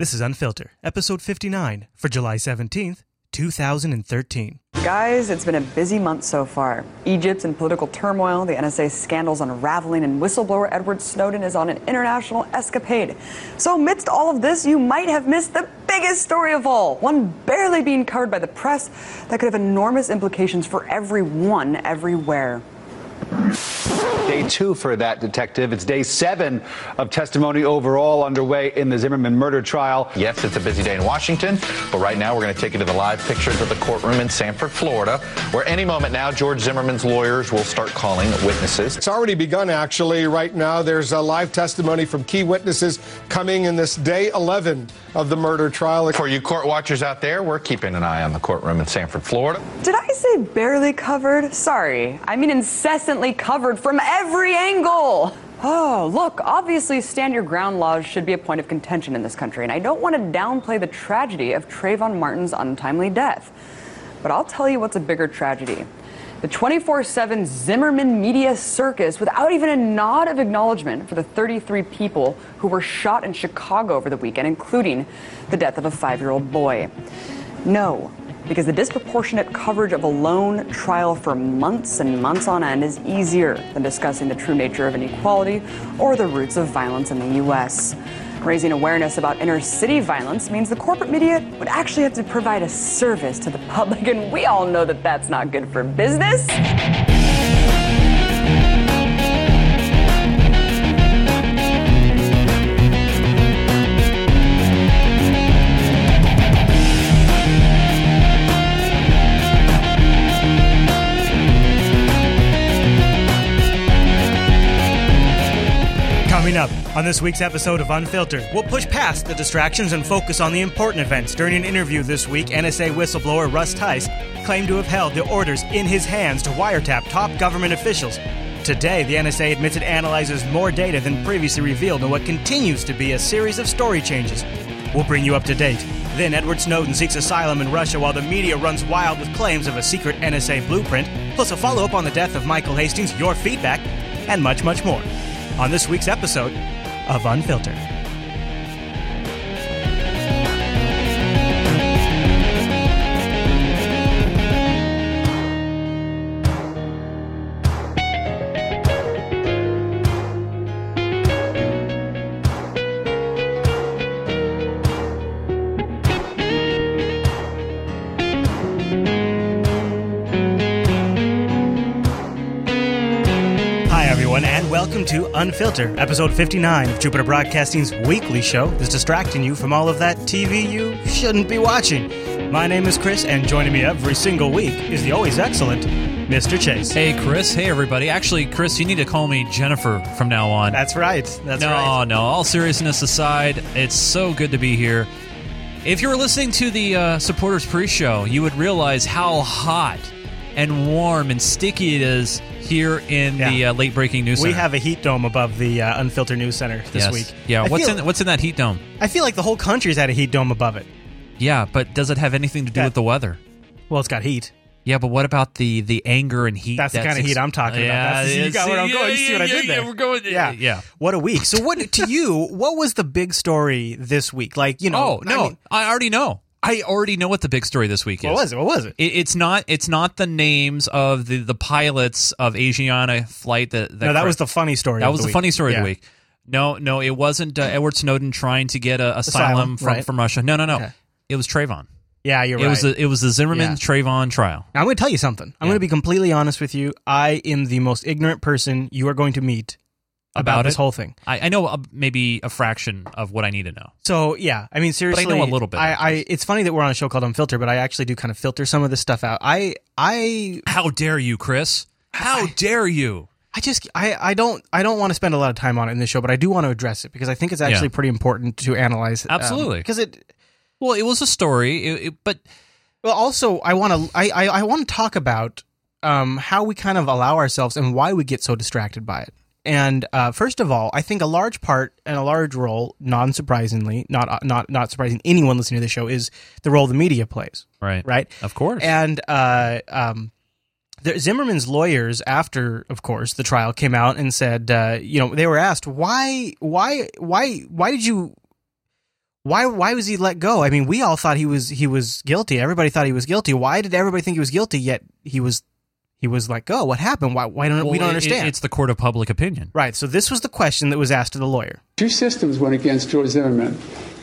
This is Unfilter, episode 59 for July 17th, 2013. Guys, it's been a busy month so far. Egypt in political turmoil, the NSA scandals unraveling, and whistleblower Edward Snowden is on an international escapade. So, amidst all of this, you might have missed the biggest story of all, one barely being covered by the press that could have enormous implications for everyone, everywhere. Day two for that detective. It's day seven of testimony overall underway in the Zimmerman murder trial. Yes, it's a busy day in Washington, but right now we're going to take you to the live pictures of the courtroom in Sanford, Florida, where any moment now George Zimmerman's lawyers will start calling witnesses. It's already begun, actually. Right now, there's a live testimony from key witnesses coming in this day 11 of the murder trial. For you court watchers out there, we're keeping an eye on the courtroom in Sanford, Florida. Did I say barely covered? Sorry. I mean covered from every angle. Oh, look, obviously, stand your ground laws should be a point of contention in this country, and I don't want to downplay the tragedy of Trayvon Martin's untimely death. But I'll tell you what's a bigger tragedy. The 24 7 Zimmerman media circus without even a nod of acknowledgement for the 33 people who were shot in Chicago over the weekend, including the death of a five year old boy. No, because the disproportionate coverage of a lone trial for months and months on end is easier than discussing the true nature of inequality or the roots of violence in the U.S. Raising awareness about inner city violence means the corporate media would actually have to provide a service to the public, and we all know that that's not good for business. On this week's episode of Unfiltered, we'll push past the distractions and focus on the important events. During an interview this week, NSA whistleblower Russ Tice claimed to have held the orders in his hands to wiretap top government officials. Today, the NSA admits it analyzes more data than previously revealed in what continues to be a series of story changes. We'll bring you up to date. Then, Edward Snowden seeks asylum in Russia while the media runs wild with claims of a secret NSA blueprint, plus a follow up on the death of Michael Hastings, your feedback, and much, much more on this week's episode of Unfiltered. Everyone, and welcome to Unfilter, episode 59 of Jupiter Broadcasting's weekly show that's distracting you from all of that TV you shouldn't be watching. My name is Chris, and joining me every single week is the always excellent Mr. Chase. Hey, Chris. Hey, everybody. Actually, Chris, you need to call me Jennifer from now on. That's right. That's no, right. no. No. All seriousness aside, it's so good to be here. If you were listening to the uh, supporters pre-show, you would realize how hot and warm and sticky it is here in Yeah. the uh, late breaking news. We Center. have a heat dome above the uh, Unfiltered News Center this Yes. week. Yeah. I What's feel, in What's in that heat dome? I feel like the whole country's had a heat dome above it. Yeah, but does it have anything to do Yeah. with the weather? Well, it's got heat. Yeah, but what about the the anger and heat? That's the kind of heat I'm talking yeah, about. That's, you yeah, got where I'm see, going. You yeah, see what I yeah, did yeah, there? We're going. Yeah, yeah. What a week. So, what to you? What was the big story this week? Like, you know, Oh no, I mean, I already know. I already know what the big story this week is. what was it? What was it? It, it's not. It's not the names of the, the pilots of Asiana flight that. that no, that cra- was the funny story. that was the funny story Yeah. of the week. No, no, it wasn't uh, Edward Snowden trying to get a asylum, Asylum, from, right. from Russia. No, no, no. Okay. It was Trayvon. Yeah, you're right. It right. was the, it was the Zimmerman Yeah. Trayvon trial. Now, I'm going to tell you something. I'm Yeah. going to be completely honest with you. I am the most ignorant person you are going to meet about, About this whole thing. I, I know uh, maybe a fraction of what I need to know. So yeah, I mean seriously, I know a little bit, I, I it's funny that we're on a show called Unfiltered, but I actually do kind of filter some of this stuff out. I I How dare you, Chris? How dare you? I just I, I don't I don't want to spend a lot of time on it in this show, but I do want to address it because I think it's actually Yeah. pretty important to analyze. um, Absolutely. because it. Well, it was a story, it, it- but Well, also I want to I, I I want to talk about um how we kind of allow ourselves and why we get so distracted by it. And uh, first of all, I think a large part and a large role, non surprisingly, not not not surprising anyone listening to the show, is the role the media plays. right, Right. of course. And uh, um, the, Zimmerman's lawyers, after of course the trial came out, and said, uh, you know, they were asked why, why, why, why did you, Why why was he let go? I mean, we all thought he was he was guilty. Everybody thought he was guilty. Why did everybody think he was guilty yet he was he was like, "Oh, What happened? Why why don't we don't it- understand? it's the court of public opinion. right. So this was the question that was asked to the lawyer. Two systems went against George Zimmerman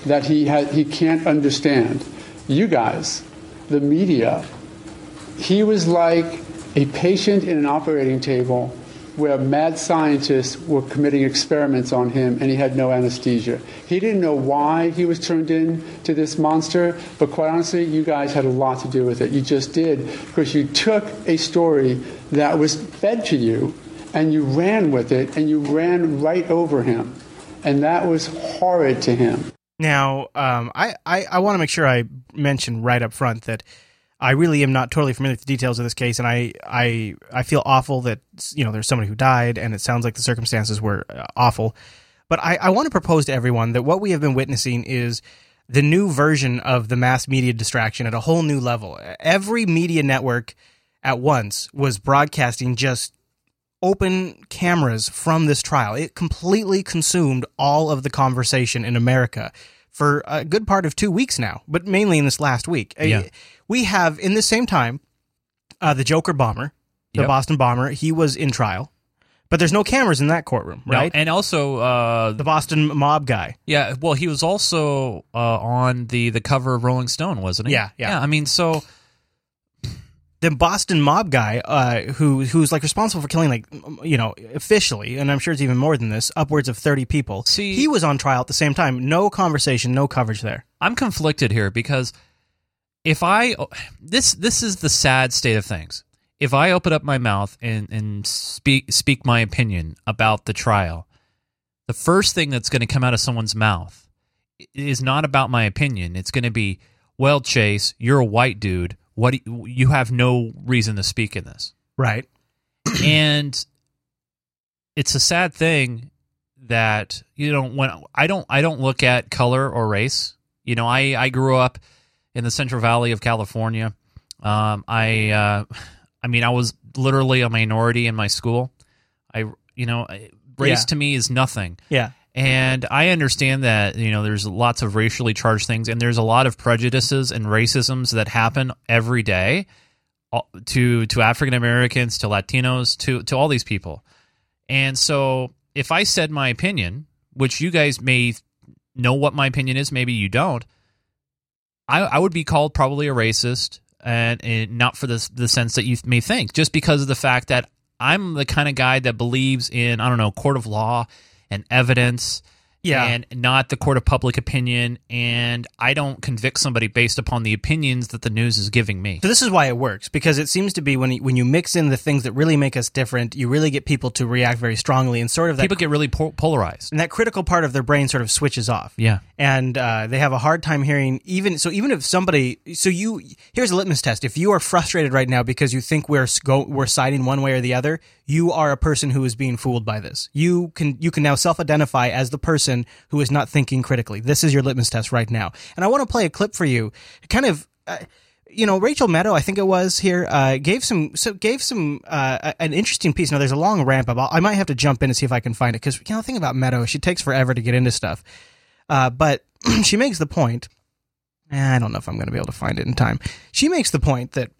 that he had, he can't understand. You guys, the media, he was like a patient in an operating table where mad scientists were committing experiments on him and he had no anesthesia. He didn't know why he was turned in to this monster, but quite honestly, you guys had a lot to do with it. You just did because you took a story that was fed to you and you ran with it and you ran right over him. And that was horrid to him. Now, um, I, I, I want to make sure I mention right up front that I really am not totally familiar with the details of this case, and I, I, I feel awful that you know there's somebody who died, and it sounds like the circumstances were uh, awful. But I, I want to propose to everyone that what we have been witnessing is the new version of the mass media distraction at a whole new level. Every media network at once was broadcasting just open cameras from this trial. It completely consumed all of the conversation in America for a good part of two weeks now, but mainly in this last week. Yeah. We have, in the same time, uh, the Joker bomber, the Yep. Boston bomber, he was in trial, but there's no cameras in that courtroom, No, right? and also, uh, the Boston mob guy. yeah, well, he was also uh, on the the cover of Rolling Stone, wasn't he? Yeah, yeah. I mean, so the Boston mob guy, uh, who who's like responsible for killing like you know officially, and I'm sure it's even more than this, upwards of thirty people. See- he was on trial at the same time. No conversation, no coverage there. I'm conflicted here because if I this this is the sad state of things. If I open up my mouth and and speak speak my opinion about the trial, the first thing that's going to come out of someone's mouth is not about my opinion. It's going to be, "Well, Chase, you're a white dude. What you, you have no reason to speak in this." Right. and it's a sad thing that you know when I don't I don't look at color or race. You know, I I grew up in the Central Valley of California. Um, I uh, I mean, I was literally a minority in my school. I you know, race Yeah. to me is nothing. Yeah. And I understand that you know there's lots of racially charged things, and there's a lot of prejudices and racisms that happen every day uh, to to African Americans, to Latinos, to to all these people. And so, if I said my opinion, which you guys may know what my opinion is, maybe you don't, I, I would be called probably a racist, and, and not for the the sense that you may think, just because of the fact that I'm the kind of guy that believes in I don't know court of law and evidence. Yeah. And not the court of public opinion, and I don't convict somebody based upon the opinions that the news is giving me. So this is why it works because it seems to be when you, when you mix in the things that really make us different, you really get people to react very strongly and sort of that People get really po- polarized. and that critical part of their brain sort of switches off. Yeah. and uh, they have a hard time hearing even so even if somebody so you here's a litmus test if you are frustrated right now because you think we're go, we're siding one way or the other you are a person who is being fooled by this you can you can now self-identify as the person who is not thinking critically this is your litmus test right now and i want to play a clip for you kind of uh, you know, Rachel Maddow, I think it was here, uh, gave some, so gave some, uh, an interesting piece. Now, there's a long ramp up. I'll, might have to jump in and see if I can find it because, you know, thing about Maddow, she takes forever to get into stuff. Uh, but she makes the point. I don't know if I'm going to be able to find it in time. She makes the point that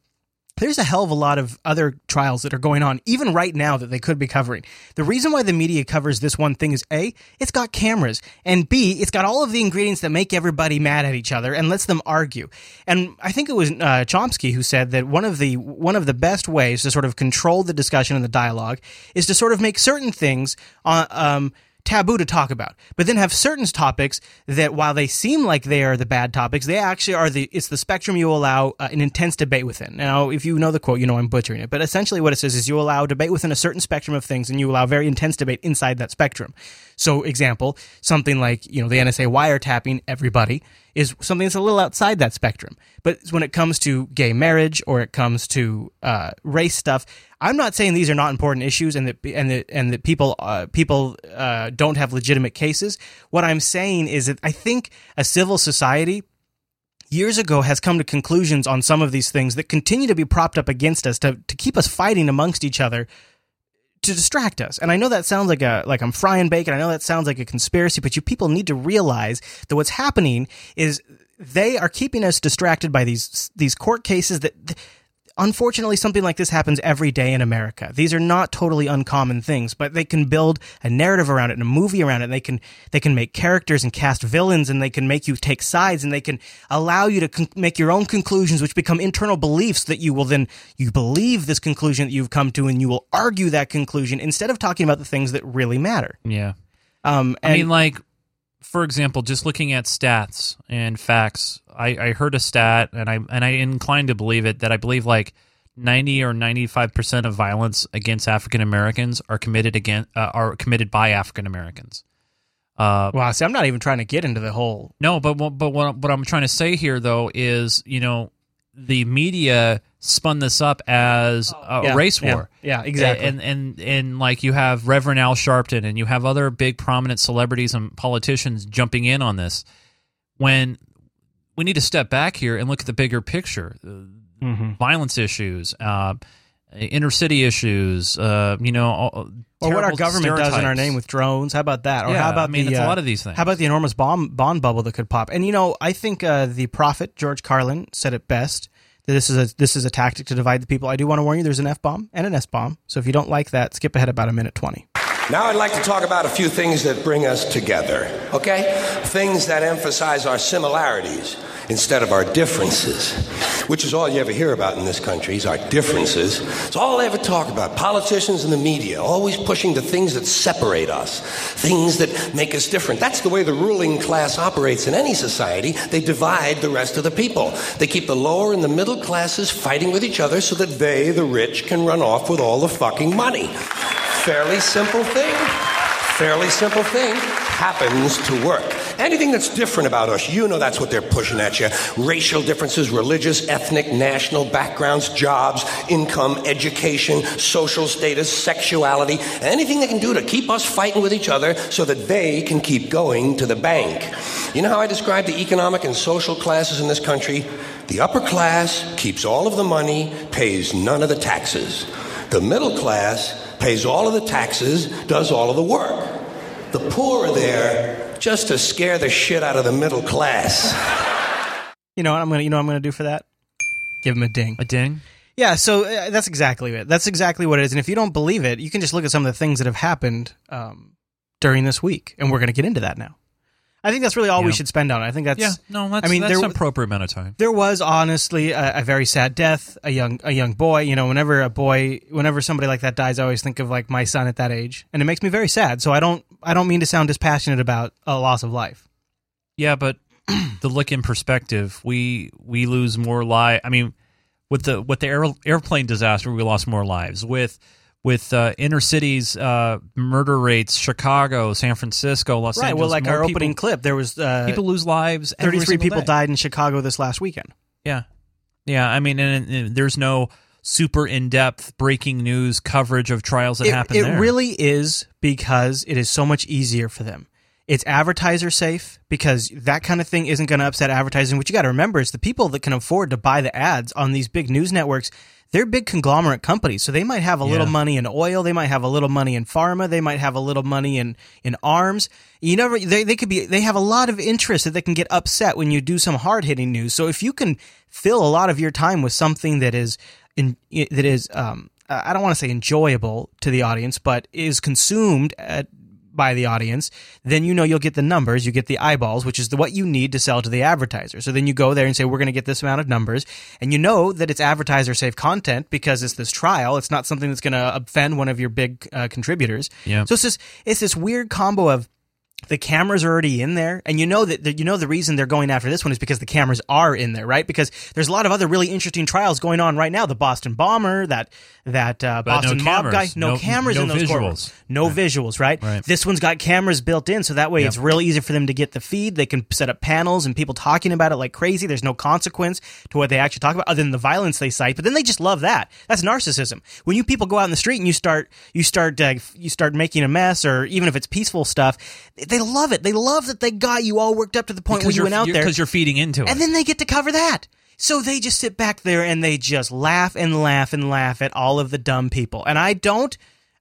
there's a hell of a lot of other trials that are going on, even right now, that they could be covering. The reason why the media covers this one thing is A, it's got cameras, and B, it's got all of the ingredients that make everybody mad at each other and lets them argue. And I think it was uh, Chomsky who said that one of the one of the best ways to sort of control the discussion and the dialogue is to sort of make certain things uh, um, taboo to talk about, but then have certain topics that, while they seem like they are the bad topics, they actually are the it's the spectrum you allow uh, an intense debate within. Now, if you know the quote, you know I'm butchering it, but essentially what it says is you allow debate within a certain spectrum of things, and you allow very intense debate inside that spectrum. So, example, something like you know the NSA wiretapping everybody is something that's a little outside that spectrum. But when it comes to gay marriage or it comes to uh, race stuff, I'm not saying these are not important issues and that and that and that people uh, people uh, don't have legitimate cases. What I'm saying is that I think a civil society years ago has come to conclusions on some of these things that continue to be propped up against us to, to keep us fighting amongst each other to distract us. And I know that sounds like a like I'm frying bacon. I know that sounds like a conspiracy, but you people need to realize that what's happening is they are keeping us distracted by these these court cases that unfortunately something like this happens every day in America. These are not totally uncommon things, but they can build a narrative around it and a movie around it. And they can they can make characters and cast villains and they can make you take sides and they can allow you to con- make your own conclusions which become internal beliefs that you will then you believe this conclusion that you've come to and you will argue that conclusion instead of talking about the things that really matter. Yeah. Um I mean, like, for example, just looking at stats and facts, I, I heard a stat, and I and I inclined to believe it that I believe like ninety or ninety five percent of violence against African Americans are committed against uh, are committed by African Americans. Uh, wow, see, I'm not even trying to get into the whole no, but but what, what I'm trying to say here though is you know the media spun this up as a Yeah, race war. yeah, exactly. And and and like you have Reverend Al Sharpton and you have other big prominent celebrities and politicians jumping in on this when we need to step back here and look at the bigger picture. Uh, Mm-hmm. Violence issues, uh, inner city issues, uh, you know, all- or what our terrible government does in our name with drones. How about that? Or Yeah, how about I mean, the, it's a uh, lot of these things. How about the enormous bomb bond bubble that could pop? And you know, I think uh, the prophet George Carlin said it best. This is a this is a tactic to divide the people. I do want to warn you. There's an f bomb and an s bomb. So if you don't like that, skip ahead about a minute twenty. Now I'd like to talk about a few things that bring us together, okay? Things that emphasize our similarities instead of our differences, which is all you ever hear about in this country is our differences. It's all they ever talk about. Politicians and the media always pushing the things that separate us, things that make us different. That's the way the ruling class operates in any society. They divide the rest of the people. They keep the lower and the middle classes fighting with each other so that they, the rich, can run off with all the fucking money. Fairly simple thing. Fairly simple thing happens to work. Anything that's different about us, you know that's what they're pushing at you. Racial differences, religious, ethnic, national backgrounds, jobs, income, education, social status, sexuality, anything they can do to keep us fighting with each other so that they can keep going to the bank. You know how I describe the economic and social classes in this country? The upper class keeps all of the money, pays none of the taxes. The middle class pays all of the taxes, does all of the work. The poor are there just to scare the shit out of the middle class. You know what I'm gonna you know what I'm gonna do for that? Give him a ding. A ding. Yeah, so uh, that's exactly it. That's exactly what it is. And if you don't believe it, you can just look at some of the things that have happened um, during this week, and we're going to get into that now. I think that's really all we should spend on. it. I think that's. Yeah, no, that's, I mean, that's there, an appropriate amount of time. there was honestly a, a very sad death. A young a young boy. You know, whenever a boy, whenever somebody like that dies, I always think of like my son at that age, and it makes me very sad. So I don't I don't mean to sound dispassionate about a loss of life. Yeah, but the look in perspective, we we lose more lives. I mean, with the with the air, airplane disaster, we lost more lives. With with uh, inner cities uh, murder rates, Chicago, San Francisco, Los right. Angeles. Well, like our people, opening clip, there was uh, people lose lives. 33 people day. died in Chicago this last weekend. Yeah, yeah. I mean, and, and there's no super in depth breaking news coverage of trials that it, happen it there. really is because it is so much easier for them. It's advertiser safe because that kind of thing isn't going to upset advertising. What you got to remember is the people that can afford to buy the ads on these big news networks. They're big conglomerate companies, so they might have a little money in oil, they might have a little money in pharma, they might have a little money in in arms. You never, they they could be, they have a lot of interest that they can get upset when you do some hard hitting news. So if you can fill a lot of your time with something that is in that is um, I don't want to say enjoyable to the audience, but is consumed at, by the audience, then you know you'll get the numbers, you get the eyeballs, which is the, what you need to sell to the advertiser. So then you go there and say, we're going to get this amount of numbers. And you know that it's advertiser safe content because it's this trial. It's not something that's going to offend one of your big uh, contributors. Yeah. So it's this, it's this weird combo of the cameras are already in there, and you know that that- you know the reason they're going after this one is because the cameras are in there, right? Because there's a lot of other really interesting trials going on right now. The Boston bomber, that that uh, But no Boston mob guy, no, No- cameras no in those visuals. courtrooms, no visuals, right? Right. This one's got cameras built in, so that way Yep. it's really easy for them to get the feed. They can set up panels and people talking about it like crazy. There's no consequence to what they actually talk about, other than the violence they cite. But then they just love that. That's narcissism. When you people go out in the street and you start you start uh, you start making a mess, or even if it's peaceful stuff, they love it. They love that they got you all worked up to the point where because you you're, went out there because you're feeding into it. and then they get to cover that. So they just sit back there and they just laugh and laugh and laugh at all of the dumb people. And I don't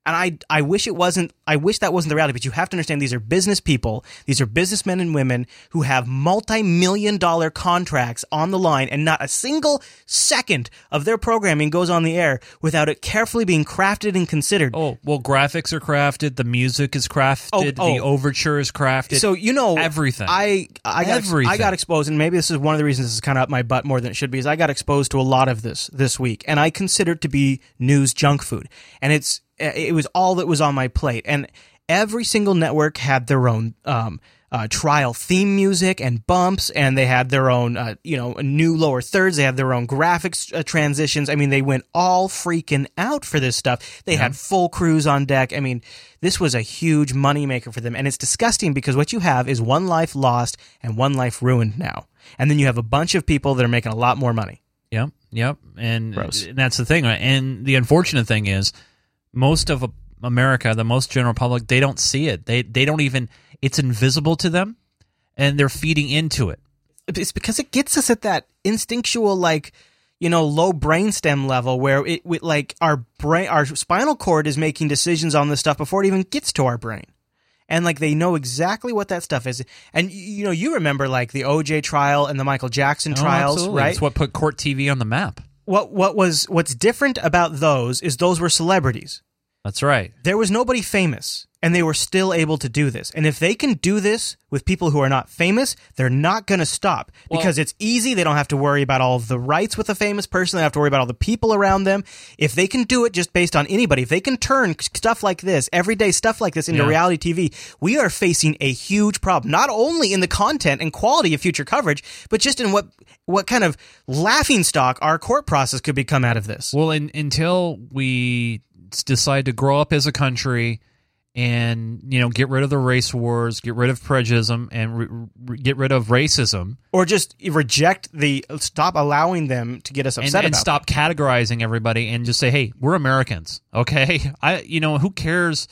And I, I wish it wasn't, I wish that wasn't the reality, but you have to understand these are business people. These are businessmen and women who have multi-million dollar contracts on the line and not a single second of their programming goes on the air without it carefully being crafted and considered. Oh, well, graphics are crafted, the music is crafted, Oh, oh. the oh. overture is crafted. So you know everything. I I got Everything. I got exposed, and maybe this is one of the reasons this is kind of up my butt more than it should be. Is I got exposed to a lot of this this week, and I consider it to be news junk food, and it's it was all that was on my plate, and every single network had their own. Um, uh, trial theme music and bumps, and they had their own, uh, you know, new lower thirds. They had their own graphics uh, transitions. I mean, they went all freaking out for this stuff. They had full crews on deck. I mean, this was a huge moneymaker for them. And it's disgusting because what you have is one life lost and one life ruined now. And then you have a bunch of people that are making a lot more money. Yep, yep, and, Gross. and that's the thing. right? And the unfortunate thing is, most of America, the most general public, they don't see it. They they don't even. It's invisible to them, and they're feeding into it. It's because it gets us at that instinctual, like, you know, low brainstem level where it, we, like, our brain, our spinal cord is making decisions on this stuff before it even gets to our brain. And like they know exactly what that stuff is, and you know you remember like the OJ trial and the Michael Jackson Oh, trials, absolutely. right? It's what put court TV on the map. what what was what's different about those is those were celebrities. That's right. There was nobody famous, and they were still able to do this. And if they can do this with people who are not famous, they're not going to stop because it's easy. They don't have to worry about all the rights with a famous person. They don't have to worry about all the people around them. If they can do it just based on anybody, if they can turn stuff like this, everyday stuff like this into Yeah. reality TV, we are facing a huge problem, not only in the content and quality of future coverage, but just in what what kind of laughing stock our court process could become out of this. Well, in, until we decide to grow up as a country and you know get rid of the race wars, get rid of prejudice, and re- re- get rid of racism, or just reject the stop allowing them to get us upset and about stop categorizing everybody, and just say, "Hey, we're Americans, okay? I, you know, who cares?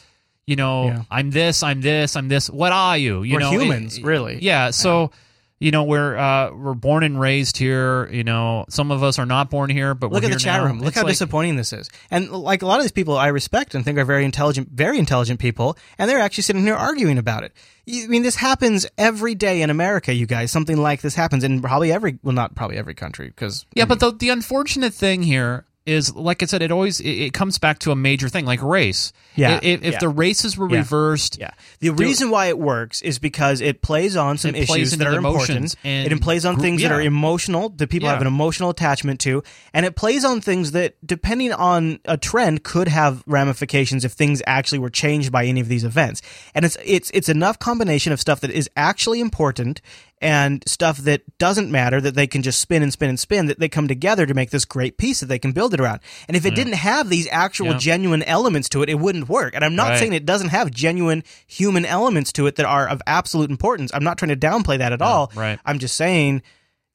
You know, Yeah. I'm this, I'm this, I'm this. What are you? You We're know, humans, it- really. Yeah. So." You know we're uh, we're born and raised here. You know some of us are not born here, but Look we're at the chat now. room. Look It's how like- disappointing this is. And like a lot of these people I respect and think are very intelligent, very intelligent people, and they're actually sitting here arguing about it. I mean, this happens every day in America, you guys. Something like this happens in probably every, well, not probably every country, because Yeah, but the the unfortunate thing here is, like I said, it always it, it comes back to a major thing, like race. Yeah, I- If, if yeah. the races were Yeah. reversed, Yeah. The reason why it works is because it plays on some It issues that are important. emotions and It plays on gr- things that are emotional, that people have an emotional attachment to. And it plays on things that, depending on a trend, could have ramifications if things actually were changed by any of these events. And it's, it's, it's enough combination of stuff that is actually important and stuff that doesn't matter that they can just spin and spin and spin that they come together to make this great piece that they can build it around. And if it didn't have these actual Yeah. genuine elements to it, it wouldn't work. And I'm not Right. saying it doesn't have genuine human elements to it that are of absolute importance. I'm not trying to downplay that at all. right. I'm just saying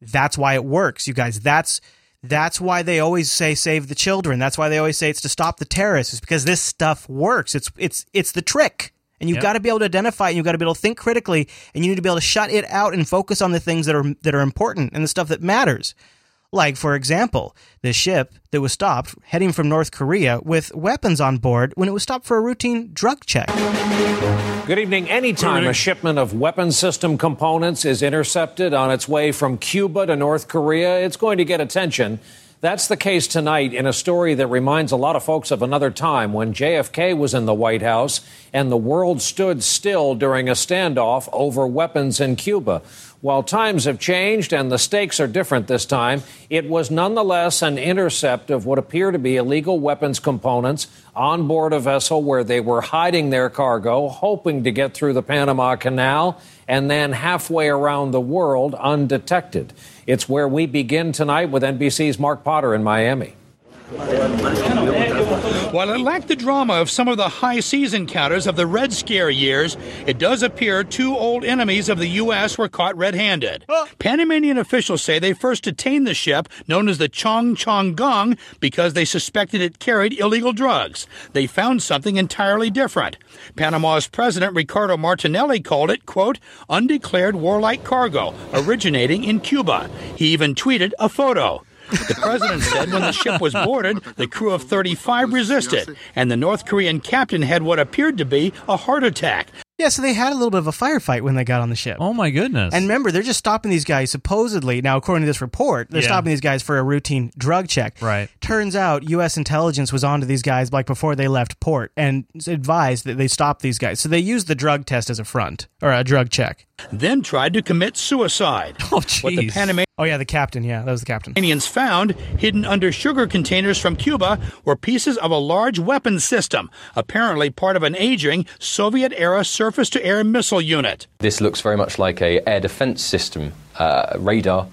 that's why it works, you guys. That's that's why they always say save the children. That's why they always say it's to stop the terrorists. It's because this stuff works. It's it's it's the trick. And you've Yep. got to be able to identify it and you've got to be able to think critically and you need to be able to shut it out and focus on the things that are that are important and the stuff that matters. Like, for example, the ship that was stopped heading from North Korea with weapons on board when it was stopped for a routine drug check. Good evening. Anytime a shipment of weapon system components is intercepted on its way from Cuba to North Korea, it's going to get attention. That's the case tonight in a story that reminds a lot of folks of another time when JFK was in the White House and the world stood still during a standoff over weapons in Cuba. While times have changed and the stakes are different this time, it was nonetheless an intercept of what appear to be illegal weapons components on board a vessel where they were hiding their cargo, hoping to get through the Panama Canal and then halfway around the world undetected. It's where we begin tonight with NBC's Mark Potter in Miami. While it lacked the drama of some of the high seas encounters of the Red Scare years, it does appear two old enemies of the U.S. were caught red handed. Panamanian officials say they first detained the ship, known as the Chong Chon Gang, because they suspected it carried illegal drugs. They found something entirely different. Panama's president, Ricardo Martinelli, called it, quote, undeclared warlike cargo originating in Cuba. He even tweeted a photo. The president said when the ship was boarded, the crew of 35 resisted, and the North Korean captain had what appeared to be a heart attack. Yeah, so they had a little bit of a firefight when they got on the ship. Oh my goodness! And remember, they're just stopping these guys supposedly. Now, according to this report, they're Yeah. stopping these guys for a routine drug check. Right. Turns out, U.S. intelligence was onto these guys like before they left port and advised that they stop these guys. So they used the drug test as a front or a drug check. Then tried to commit suicide. Oh, What the jeez. Panamanians Oh yeah, the captain. Yeah, that was the captain. found hidden under sugar containers from Cuba were pieces of a large weapons system, apparently part of an aging Soviet-era surface-to-air missile unit. This looks very much like a air defense system uh, radar,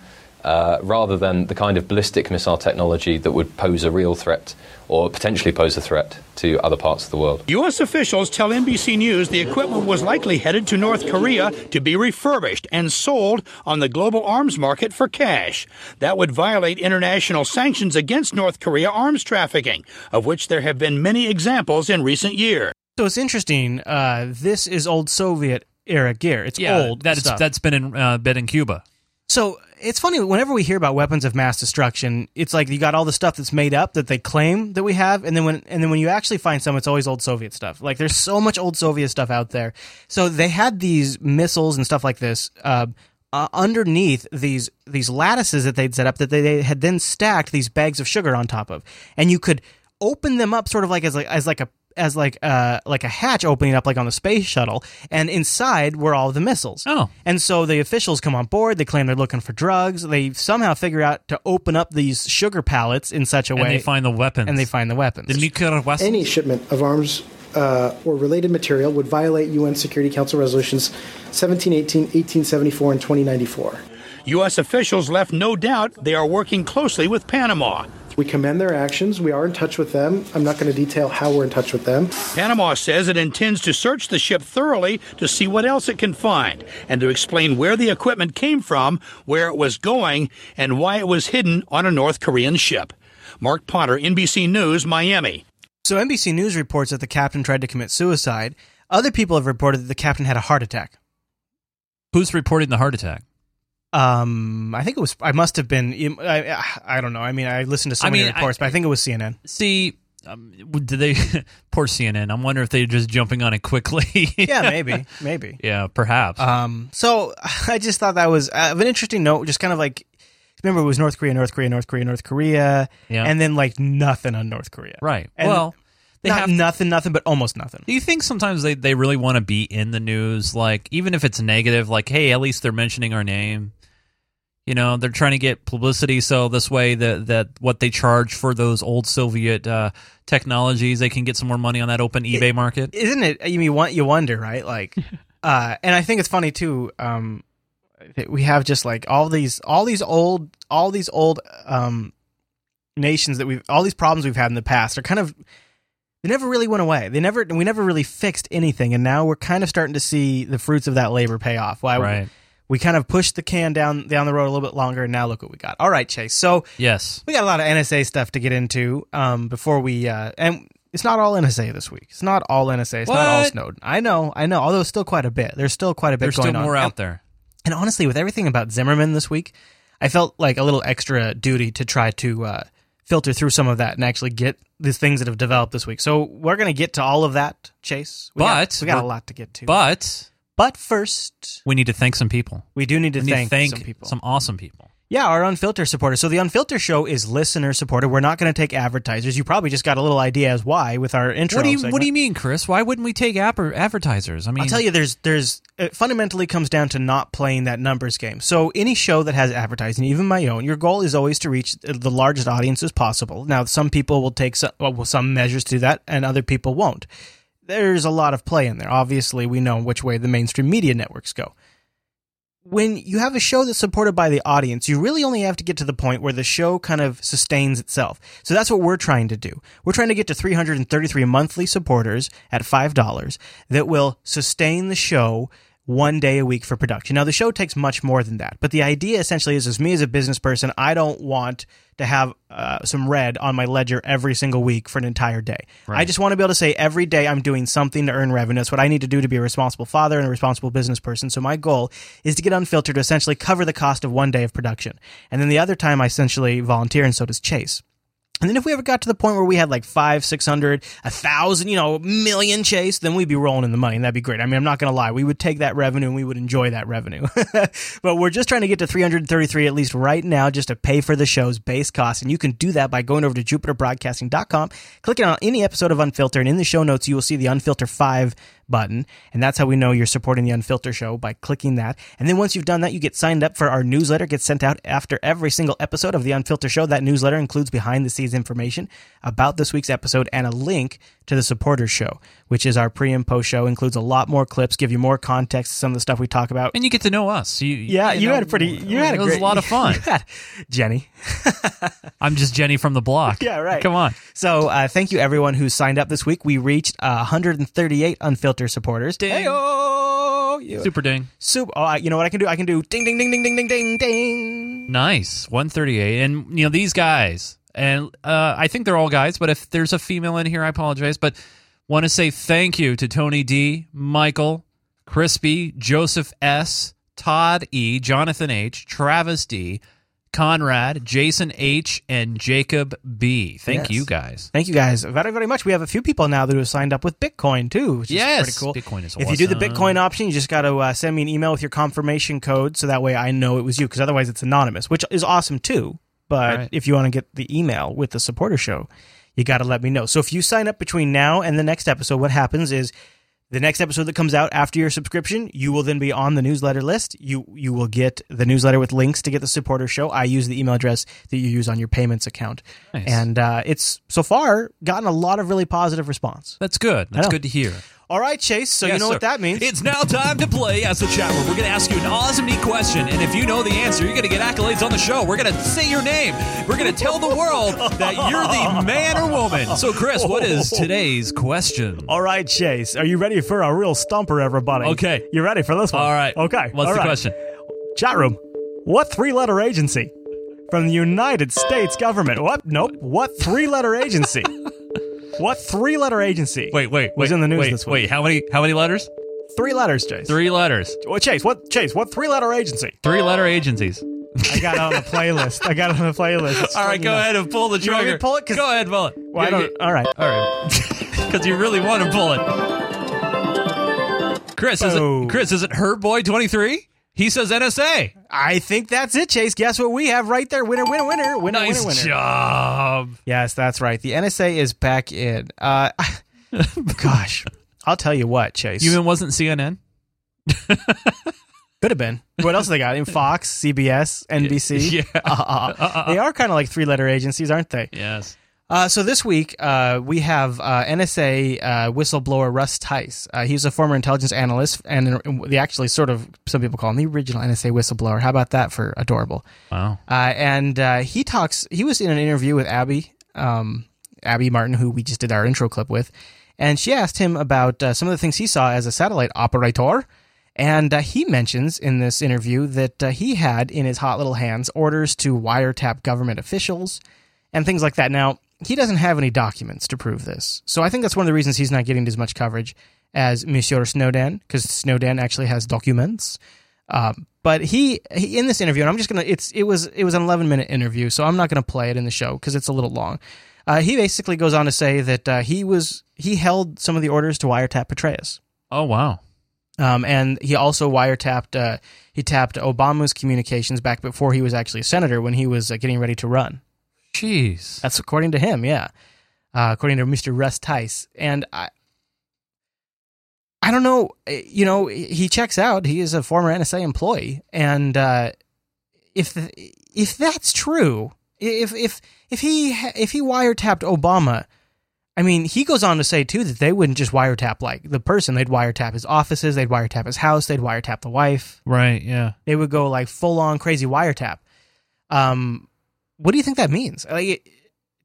uh, rather than the kind of ballistic missile technology that would pose a real threat or potentially pose a threat to other parts of the world. U.S. officials tell NBC News the equipment was likely headed to North Korea to be refurbished and sold on the global arms market for cash. That would violate international sanctions against North Korea arms trafficking, of which there have been many examples in recent years. So it's interesting. Uh, this is old Soviet era gear. It's yeah, old. That's stuff. that's been in uh, been in Cuba. So it's funny whenever we hear about weapons of mass destruction, it's like you got all the stuff that's made up that they claim that we have, and then when and then when you actually find some, it's always old Soviet stuff. Like there's so much old Soviet stuff out there. So they had these missiles and stuff like this. Uh, uh, underneath these these lattices that they'd set up that they, they had then stacked these bags of sugar on top of, and you could open them up sort of like as like as like a as like uh like a hatch opening up like on the space shuttle, and inside were all the missiles. Oh. And so the officials come on board. They claim they're looking for drugs. They somehow figure out to open up these sugar pallets in such a And way, they find the weapons. and they find the weapons. the nuclear weapons. Any shipment of arms uh, or related material would violate UN Security Council resolutions 1718, 1874, and 2094. U.S. officials left no doubt they are working closely with Panama. We commend their actions. We are in touch with them. I'm not going to detail how we're in touch with them. Panama says it intends to search the ship thoroughly to see what else it can find and to explain where the equipment came from, where it was going, and why it was hidden on a North Korean ship. Mark Potter, NBC News, Miami. so NBC News reports that the captain tried to commit suicide. Other people have reported that the captain had a heart attack. Who's reporting the heart attack? Um, I think it was. I must have been. I, I don't know. I mean, I listened to so I many mean, reports, but I think it was CNN. See, um, did they? poor CNN. I'm wondering if they're just jumping on it quickly. Yeah, maybe, maybe. yeah, perhaps. Um, so I just thought that was uh, an interesting note. Just kind of like, remember, it was North Korea, North Korea, North Korea, North Korea, Yeah. and then like nothing on North Korea. right. And well, they not have. nothing, nothing, but almost nothing. do you think sometimes they, they really want to be in the news? Like, even if it's negative, like, hey, at least they're mentioning our name. You know, they're trying to get publicity, so this way that that what they charge for those old Soviet uh, technologies, they can get some more money on that open eBay market. Isn't it? You mean you wonder, right? Like, uh, and I think it's funny too. Um, that we have just like all these, all these old, all these old um nations that we've, all these problems we've had in the past are kind of. They never really went away. They never, we never really fixed anything, and now we're kind of starting to see the fruits of that labor pay off. Why? Right. We kind of pushed the can down down the road a little bit longer, and now look what we got. All right, Chase. So Yes. we got a lot of NSA stuff to get into um, before we uh, and it's not all NSA this week. It's not all NSA. It's not all Snowden. I know, I know. Although still quite a bit. There's still quite a bit There's going still on. more And- out there. And honestly, with everything about Zimmerman this week, I felt like a little extra duty to try to uh, filter through some of that and actually get the things that have developed this week. So we're going to get to all of that, Chase. We got- But we got a lot to get to. But but first, we need to thank some people. we do need to We need thank, to thank some people. some awesome people. Yeah, our Unfilter supporters. So the Unfilter show is listener supported. We're not going to take advertisers. You probably just got a little idea as why with our intro. What do you segment. What do you mean, Chris? Why wouldn't we take app- advertisers? I mean, I'll tell you, there's there's it fundamentally comes down to not playing that numbers game. So any show that has advertising, even my own, your goal is always to reach the largest audience as possible. Now, some people will take some, well, some measures to do that, and other people won't. There's a lot of play in there. Obviously, we know which way the mainstream media networks go. When you have a show that's supported by the audience, you really only have to get to the point where the show kind of sustains itself. So that's what we're trying to do. We're trying to get to 333 monthly supporters at $5 that will sustain the show one day a week for production. Now the show takes much more than that, but the idea essentially is, as me as a business person, I don't want to have uh, some red on my ledger every single week for an entire day. I just want to be able to say every day I'm doing something to earn revenue. That's what I need to do to be a responsible father and a responsible business person. So my goal is to get unfiltered to essentially cover the cost of one day of production, and then the other time I essentially volunteer, and so does Chase. And then if we ever got to the point where we had like five, six hundred, a thousand, you know, million chase, then we'd be rolling in the money, and that'd be great. I mean, I'm not going to lie, we would take that revenue and we would enjoy that revenue. but we're just trying to get to 333 at least right now, just to pay for the show's base costs, and you can do that by going over to JupiterBroadcasting.com, clicking on any episode of Unfilter, and in the show notes you will see the Unfilter Five button, and that's how we know you're supporting the Unfilter show by clicking that. And then once you've done that, you get signed up for our newsletter. Gets sent out after every single episode of the Unfilter show. That newsletter includes behind the scenes information about this week's episode and a link to the supporters show, which is our pre and post show. Includes a lot more clips, give you more context to some of the stuff we talk about. And you get to know us. You, yeah, you, know, had a pretty, you had it a was great, a lot of fun. had- Jenny. I'm just Jenny from the block. Yeah, right. Come on. So, uh, thank you everyone who signed up this week. We reached uh, 138 unfiltered supporters. Ding. Hey-o! You- Super ding. Super. Oh, you know what I can do? I can do ding, ding, ding, ding, ding, ding, ding, ding. Nice. 138. And, you know, these guys, and uh, I think they're all guys, but if there's a female in here, I apologize. But want to say thank you to Tony D, Michael, Crispy, Joseph S, Todd E, Jonathan H, Travis D, Conrad, Jason H, and Jacob B. Thank Yes. you guys. Thank you guys very, very much. We have a few people now that have signed up with Bitcoin too, which Yes, is pretty cool. Bitcoin is awesome. If you do the. Bitcoin option, you just got to uh, send me an email with your confirmation code, so that way I know it was you. Because otherwise, it's anonymous, which is awesome too. But Right. if you want to get the email with the supporter show, you got to let me know. So if you sign up between now and the next episode, what happens is the next episode that comes out after your subscription, you will then be on the newsletter list. You you will get the newsletter with links to get the supporter show. I use the email address that you use on your payments account, Nice. and uh, it's so far gotten a lot of really positive response. That's good. That's good to hear. All right, Chase. So you know sir. what that means. It's now time to play Ask the Chat Room. We're going to ask you an awesome, neat question, and if you know the answer, you're going to get accolades on the show. We're going to say your name. We're going to tell the world that you're the man or woman. So, Chris, what is today's question? All right, Chase. Are you ready for a real stumper, everybody? Okay. You ready for this one? All right. Okay. What's all the right. question? Chat room. What three-letter agency from the United States government? What? Nope. What three-letter agency? what three-letter agency? Wait, wait, was wait, in the news wait, this week. Wait, how many? How many letters? Three letters, Chase. Three letters. Well, Chase, what? Chase, what three-letter agency? Three letter agencies. I got it on the playlist. I got it on the playlist. It's All right, go know. add and pull the You want me trigger. to pull it? Go ahead, pull it. Well, I Yeah, don't- all right. All right. Because you really want to pull it. Chris, is it Chris? Is it Herb Boy twenty three? He says NSA. I think that's it, Chase. Guess what we have right there? Winner, winner, winner, winner, Nice winner, winner. job. Yes, that's right. The NSA is back in. Uh, gosh, I'll tell you what, Chase. You even wasn't CNN. Could have been. What else they got? In Fox, CBS, NBC. Yeah. Uh, they are kind of like three-letter agencies, aren't they? Yes. Uh, so this week uh, we have uh, NSA uh, whistleblower Russ Tice. Uh, he's a former intelligence analyst, and the actually sort of some people call him the original NSA whistleblower. How about that for adorable? Wow. Uh, and uh, he talks. He was in an interview with Abby, um, Abby Martin, who we just did our intro clip with, and she asked him about uh, some of the things he saw as a satellite operator. And uh, he mentions in this interview that uh, he had in his hot little hands orders to wiretap government officials and things like that. Now, he doesn't have any documents to prove this. So I think that's one of the reasons he's not getting as much coverage as Monsieur Snowden, because Snowden actually has documents. Um, but he, he in this interview, and I'm just gonna it's it was it was an 11 minute interview, so I'm not gonna play it in the show because it's a little long. Uh, he basically goes on to say that uh, he was he held some of the orders to wiretap Petraeus. Oh wow. Um, and he also wiretapped uh, he tapped Obama's communications back before he was actually a senator when he was uh, getting ready to run. Jeez. That's according to him, yeah. Uh, according to Mr. Russ Tice. And I I don't know, eh, you know, he checks out. He is a former NSA employee and uh, if if that's true, if if if he if he wiretapped Obama, I mean, he goes on to say too that they wouldn't just wiretap like the person, they'd wiretap his offices, they'd wiretap his house, they'd wiretap the wife. Right. Yeah. They would go like full on crazy wiretap. Um, what do you think that means? Like,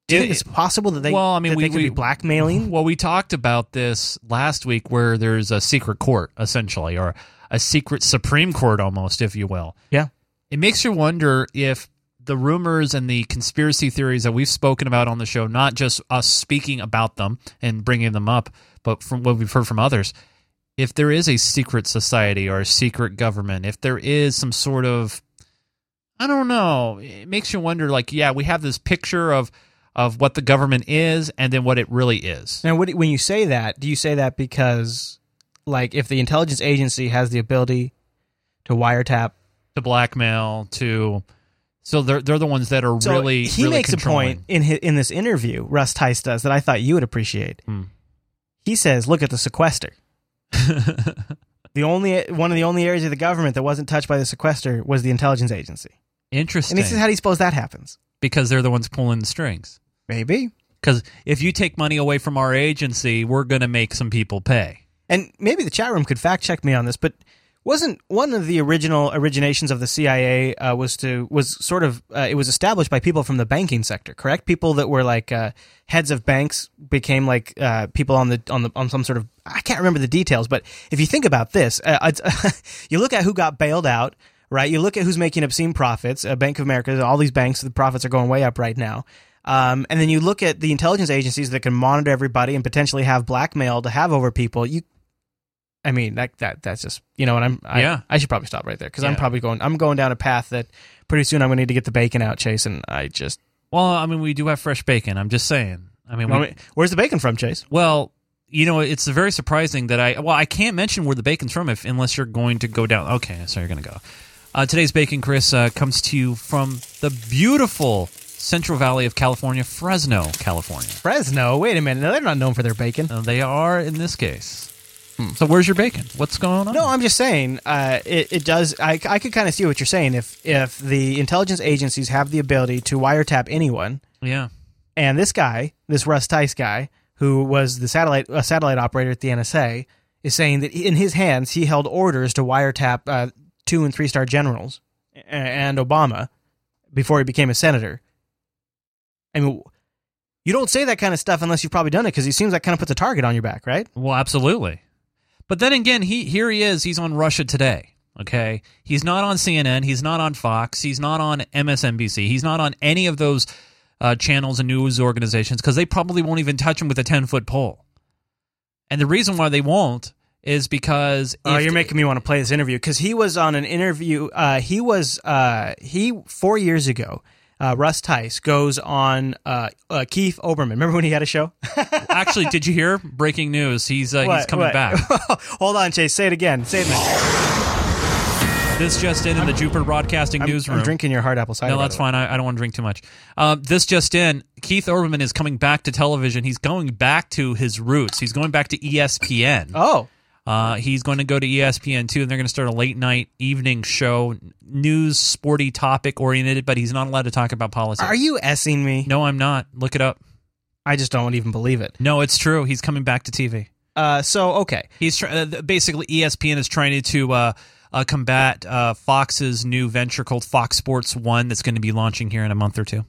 do you think it's possible that they? well, I mean, we, could we be blackmailing. Well, we talked about this last week, where there's a secret court, essentially, or a secret Supreme Court almost, if you will. Yeah. It makes you wonder if the rumors and the conspiracy theories that we've spoken about on the show, not just us speaking about them and bringing them up, but from what we've heard from others, if there is a secret society or a secret government, if there is some sort of I don't know, it makes you wonder like yeah, we have this picture of of what the government is and then what it really is. Now, what, when you say that, do you say that because, like, if the intelligence agency has the ability to wiretap, to blackmail, to so they're they're the ones that are so really he really makes controlling. a point in his, in this interview Russ Tice does that I thought you would appreciate. Hmm. He says, "Look at the sequester." the only one of the only areas of the government that wasn't touched by the sequester was the intelligence agency. Interesting. And he says, "How do you suppose that happens?" because they're the ones pulling the strings. Maybe. Because if you take money away from our agency, we're going to make some people pay. And maybe the chat room could fact check me on this, but wasn't one of the original originations of the CIA uh, was to was sort of uh, it was established by people from the banking sector, correct? People that were like uh, heads of banks became like uh, people on the on the on some sort of I can't remember the details, but if you think about this, uh, you look at who got bailed out, right? You look at who's making obscene profits. Uh, Bank of America, all these banks, the profits are going way up right now. Um, and then you look at the intelligence agencies that can monitor everybody and potentially have blackmail to have over people. You, I mean, that that that's just you know, and I'm I, Yeah. I should probably stop right there because I'm probably going I'm going down a path that pretty soon I'm going to need to get the bacon out, Chase, and I just Well, I mean, we do have fresh bacon. I'm just saying. I mean, we, where's the bacon from, Chase? Well, you know, it's very surprising that I well, I can't mention where the bacon's from if unless you're going to go down. Okay, so you're going to go. Uh, today's bacon, Chris, uh, comes to you from the beautiful Central Valley of California, Fresno, California. Fresno. Wait a minute, they're not known for their bacon. Uh, they are in this case. So where's your bacon? What's going on? No, I'm just saying uh, it, it does. I, I could kind of see what you're saying. If if the intelligence agencies have the ability to wiretap anyone, Yeah. and this guy, this Russ Tice guy, who was the satellite a satellite operator at the NSA, is saying that in his hands he held orders to wiretap uh, two and three star generals and Obama before he became a senator. I mean, you don't say that kind of stuff unless you've probably done it because he seems like kind of puts a target on your back, right? Well, absolutely. But then again, he here he is. He's on Russia Today. Okay, he's not on CNN. He's not on Fox. He's not on MSNBC. He's not on any of those uh, channels and news organizations because they probably won't even touch him with a ten foot pole. And the reason why they won't is because Oh, you're making me want to play this interview because he was on an interview. Uh, he was uh, he four years ago. Uh, Russ Tice goes on uh, uh, Keith Olbermann. Remember when he had a show? actually, did you hear breaking news? He's uh, he's coming What? back. Hold on, Chase. Say it again. Say it. This just in in the Jupiter Broadcasting I'm, newsroom. I'm drinking your hard apple cider. No, that's fine. I, I don't want to drink too much. Uh, this just in: Keith Olbermann is coming back to television. He's going back to his roots. He's going back to ESPN. Oh, Uh, he's going to go to ESPN too, and they're going to start a late night evening show, news, sporty topic oriented. But he's not allowed to talk about politics. are you essing me? No, I'm not. Look it up. I just don't even believe it. No, it's true. He's coming back to TV. Uh, so okay, He's try- uh, basically ESPN is trying to uh, uh, combat uh, Fox's new venture called Fox Sports One that's going to be launching here in a month or two.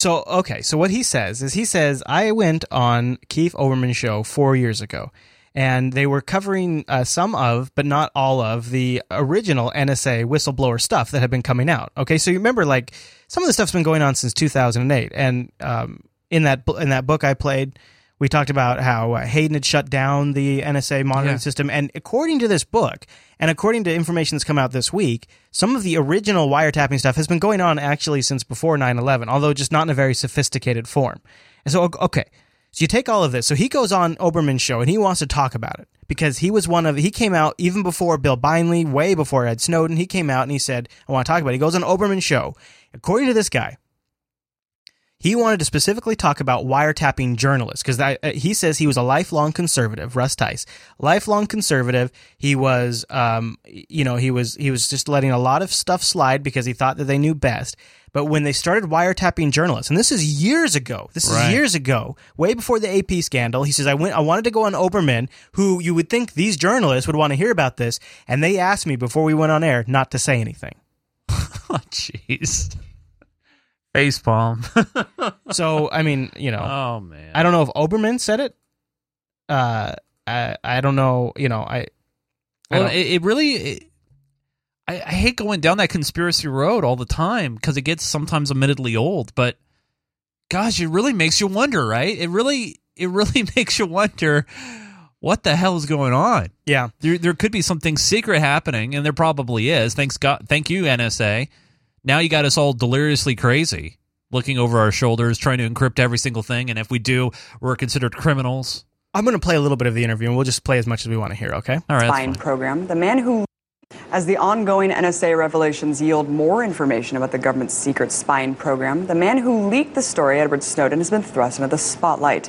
So okay, so what he says is he says I went on Keith Olbermann's show four years ago, and they were covering uh, some of, but not all of, the original NSA whistleblower stuff that had been coming out. Okay, so you remember like some of the stuff's been going on since 2008, and um, in that in that book I played. We talked about how uh, Hayden had shut down the NSA monitoring Yeah. system, and according to this book, and according to information that's come out this week, some of the original wiretapping stuff has been going on actually since before 9/11, although just not in a very sophisticated form. And so, okay, so you take all of this. So he goes on Olbermann's show and he wants to talk about it because he was one of he came out even before Bill Binney, way before Ed Snowden. He came out and he said, "I want to talk about." it. He goes on Olbermann's show. According to this guy, he wanted to specifically talk about wiretapping journalists because uh, he says he was a lifelong conservative. Russ Tice, lifelong conservative. He was, um, you know, he was he was just letting a lot of stuff slide because he thought that they knew best. But when they started wiretapping journalists, and this is years ago, this is Right. years ago, way before the AP scandal. He says I went, I wanted to go on Olbermann, who you would think these journalists would want to hear about this, and they asked me before we went on air not to say anything. Oh, jeez. Facepalm. So I mean, you know, oh man. I don't know if Olbermann said it. Uh, I I don't know. You know, I Well, it, it really. It, I, I hate going down that conspiracy road all the time because it gets sometimes admittedly old. But gosh, it really makes you wonder, right? It really, it really makes you wonder what the hell is going on. Yeah, there, there could be something secret happening, and there probably is. Thanks God, thank you NSA. Now you got us all deliriously crazy, looking over our shoulders, trying to encrypt every single thing, and if we do, we're considered criminals. I'm going to play a little bit of the interview, and we'll just play as much as we want to hear. Okay? All right. spying program. The man who, as the ongoing NSA revelations yield more information about the government's secret spying program, the man who leaked the story, Edward Snowden, has been thrust into the spotlight.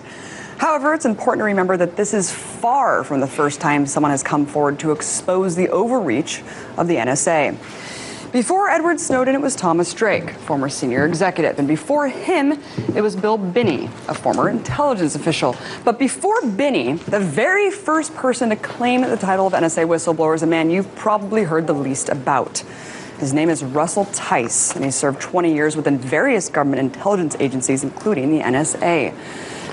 However, it's important to remember that this is far from the first time someone has come forward to expose the overreach of the NSA. Before Edward Snowden, it was Thomas Drake, former senior executive. And before him, it was Bill Binney, a former intelligence official. But before Binney, the very first person to claim the title of NSA whistleblower is a man you've probably heard the least about. His name is Russell Tice, and he served 20 years within various government intelligence agencies, including the NSA.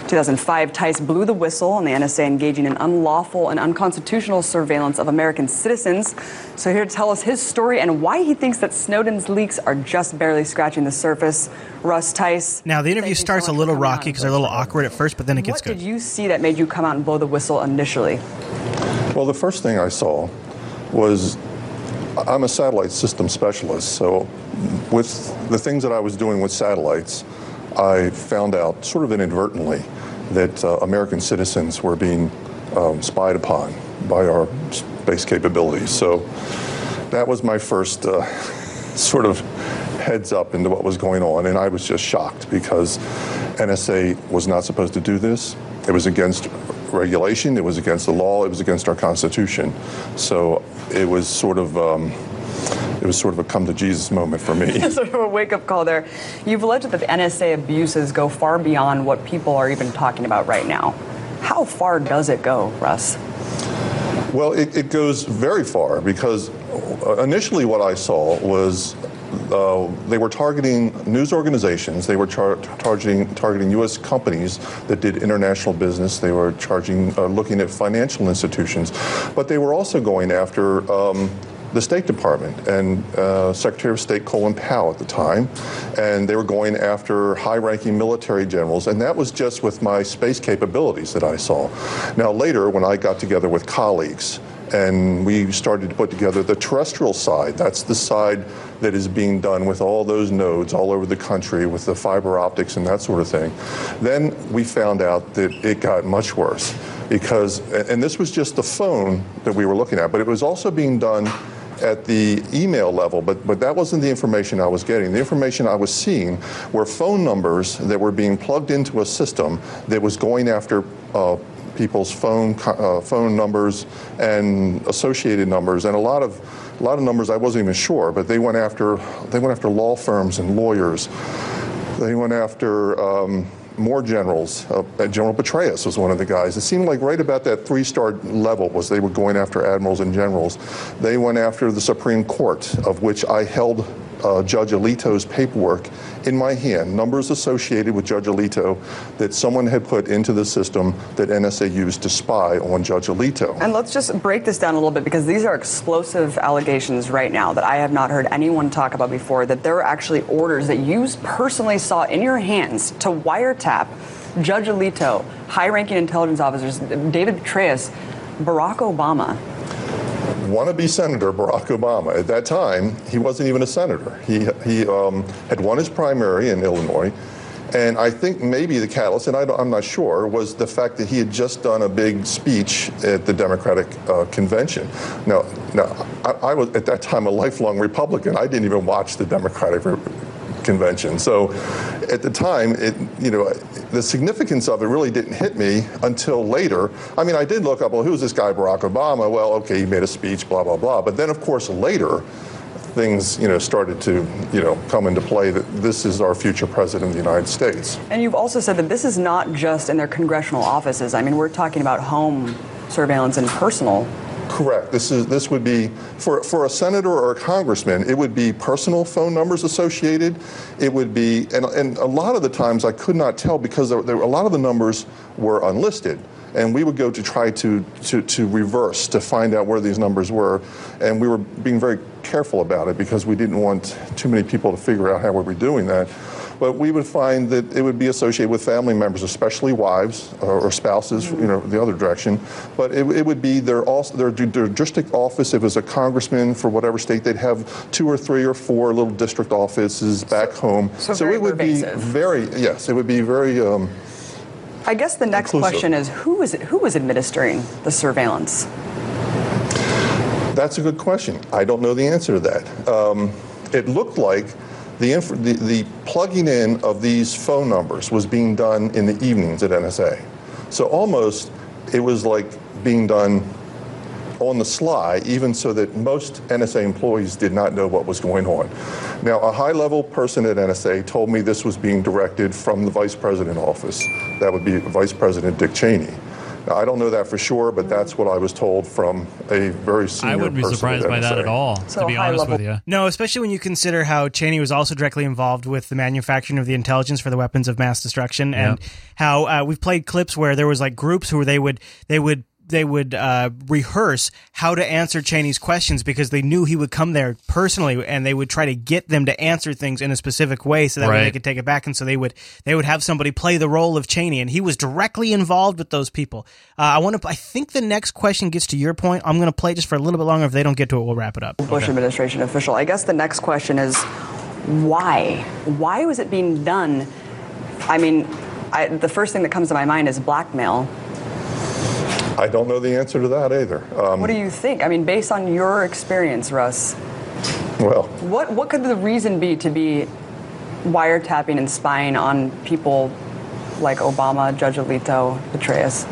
2005, Tice blew the whistle on the NSA engaging in unlawful and unconstitutional surveillance of American citizens. So, here to tell us his story and why he thinks that Snowden's leaks are just barely scratching the surface, Russ Tice. Now, the interview starts a little rocky because they're a little awkward at first, but then it gets What good. did you see that made you come out and blow the whistle initially? Well, the first thing I saw was I'm a satellite system specialist, so with the things that I was doing with satellites, I found out sort of inadvertently that uh, American citizens were being um, spied upon by our space capabilities. So that was my first uh, sort of heads up into what was going on, and I was just shocked because NSA was not supposed to do this. It was against regulation, it was against the law, it was against our Constitution. So it was sort of. Um, it was sort of a come to Jesus moment for me. sort of a wake up call there. You've alleged that the NSA abuses go far beyond what people are even talking about right now. How far does it go, Russ? Well, it, it goes very far because initially what I saw was uh, they were targeting news organizations. They were char- targeting targeting U.S. companies that did international business. They were charging, uh, looking at financial institutions, but they were also going after. Um, the State Department and uh, Secretary of State Colin Powell at the time, and they were going after high-ranking military generals, and that was just with my space capabilities that I saw. Now later, when I got together with colleagues and we started to put together the terrestrial side. That's the side that is being done with all those nodes all over the country with the fiber optics and that sort of thing. Then we found out that it got much worse because, and this was just the phone that we were looking at, but it was also being done at the email level, but, but that wasn't the information I was getting. The information I was seeing were phone numbers that were being plugged into a system that was going after uh, people's phone uh, phone numbers and associated numbers, and a lot of a lot of numbers I wasn't even sure, but they went after they went after law firms and lawyers. They went after. Um, more generals. Uh, General Petraeus was one of the guys. It seemed like right about that three-star level was they were going after admirals and generals. They went after the Supreme Court, of which I held uh, Judge Alito's paperwork in my hand, numbers associated with Judge Alito that someone had put into the system that NSA used to spy on Judge Alito. And let's just break this down a little bit because these are explosive allegations right now that I have not heard anyone talk about before. That there are actually orders that you personally saw in your hands to wiretap Judge Alito, high ranking intelligence officers, David Petraeus, Barack Obama wannabe Senator Barack Obama. At that time, he wasn't even a senator. He, he um, had won his primary in Illinois. And I think maybe the catalyst, and I am not sure, was the fact that he had just done a big speech at the Democratic uh, convention. Now, now I, I, was at that time a lifelong Republican. I didn't even watch the Democratic convention. So at the time, it, you know, the significance of it really didn't hit me until later. I mean, I did look up, well, who's this guy, Barack Obama? Well, okay, he made a speech, blah, blah, blah. But then, of course, later, things, you know, started to, you know, come into play that this is our future president of the United States. And you've also said that this is not just in their congressional offices. I mean, we're talking about home surveillance and personal Correct. This is this would be for for a senator or a congressman. It would be personal phone numbers associated. It would be and and a lot of the times I could not tell because there, there, a lot of the numbers were unlisted. and we would go to try to, to, to reverse to find out where these numbers were. And we were being very careful about it because we didn't want too many people to figure out how we were doing that. But we would find that it would be associated with family members, especially wives or, or spouses, you know, the other direction. But it, it would be their, also, their, their district office. If it was a congressman for whatever state, they'd have two or three or four little district offices back home. so very it would pervasive. be very, yes, it would be very. Um, I guess the next Inclusive. question is who is it, who was administering the surveillance? That's a good question. I don't know the answer to that. Um, it looked like the, inf- the, the plugging in of these phone numbers was being done in the evenings at NSA. So almost it was like being done on the sly, even so that most NSA employees did not know what was going on. Now, a high level person at NSA told me this was being directed from the vice president office. That would be Vice President Dick Cheney. Now, I don't know that for sure, but that's what I was told from a very senior I wouldn't be person surprised by that at all, to be honest with you. No, especially when you consider how Cheney was also directly involved with the manufacturing of the intelligence for the weapons of mass destruction, and how uh, we've played clips where there was like groups who they would they would they would uh, rehearse how to answer Cheney's questions because they knew he would come there personally, and they would try to get them to answer things in a specific way so that way they could take it back, and so they would they would have somebody play the role of Cheney, and he was directly involved with those people. Uh, I want to. I think the next question gets to your point. I'm going to play just for a little bit longer. If they don't get to it, we'll wrap it up. Bush administration official. I guess the next question is why? Why was it being done? I mean, I, the first thing that comes to my mind is blackmail. I don't know the answer to that either. Um, What do you think? I mean, based on your experience, Russ, well, what what could the reason be to be wiretapping and spying on people like Obama, Judge Alito, Petraeus?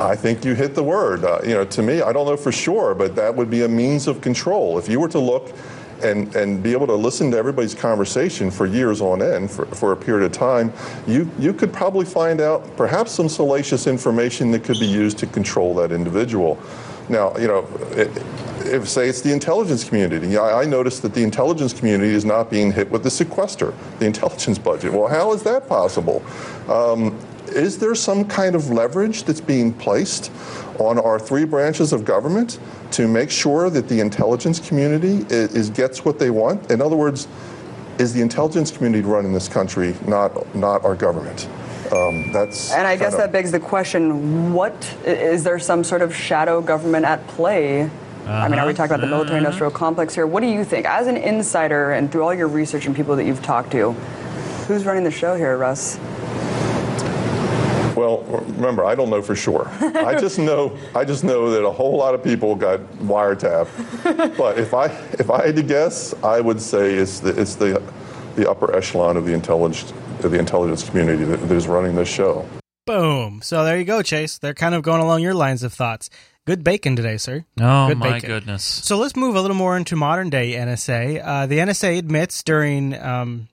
I think you hit the word. Uh, you know, to me, I don't know for sure, but that would be a means of control. If you were to look and, and be able to listen to everybody's conversation for years on end, for, for a period of time, you, you could probably find out perhaps some salacious information that could be used to control that individual. Now, you know, if say it's the intelligence community, yeah, I noticed that the intelligence community is not being hit with the sequester, the intelligence budget. Well, how is that possible? Um, is there some kind of leverage that's being placed on our three branches of government to make sure that the intelligence community is, is gets what they want? In other words, is the intelligence community running this country, not not our government? Um, that's And I guess kinda- that begs the question: What is there some sort of shadow government at play? I mean, are we talking about the military-industrial complex here? What do you think, as an insider, and through all your research and people that you've talked to, who's running the show here, Russ? Well, remember, I don't know for sure. I just know, I just know that a whole lot of people got wiretapped. but if I, if I had to guess, I would say it's the, it's the, the upper echelon of the intelligence, of the intelligence community that, that is running this show. Boom. So there you go, Chase. They're kind of going along your lines of thoughts. Good bacon today, sir. Oh, Good my bacon. goodness. So let's move a little more into modern day NSA. Uh, the NSA admits during, um,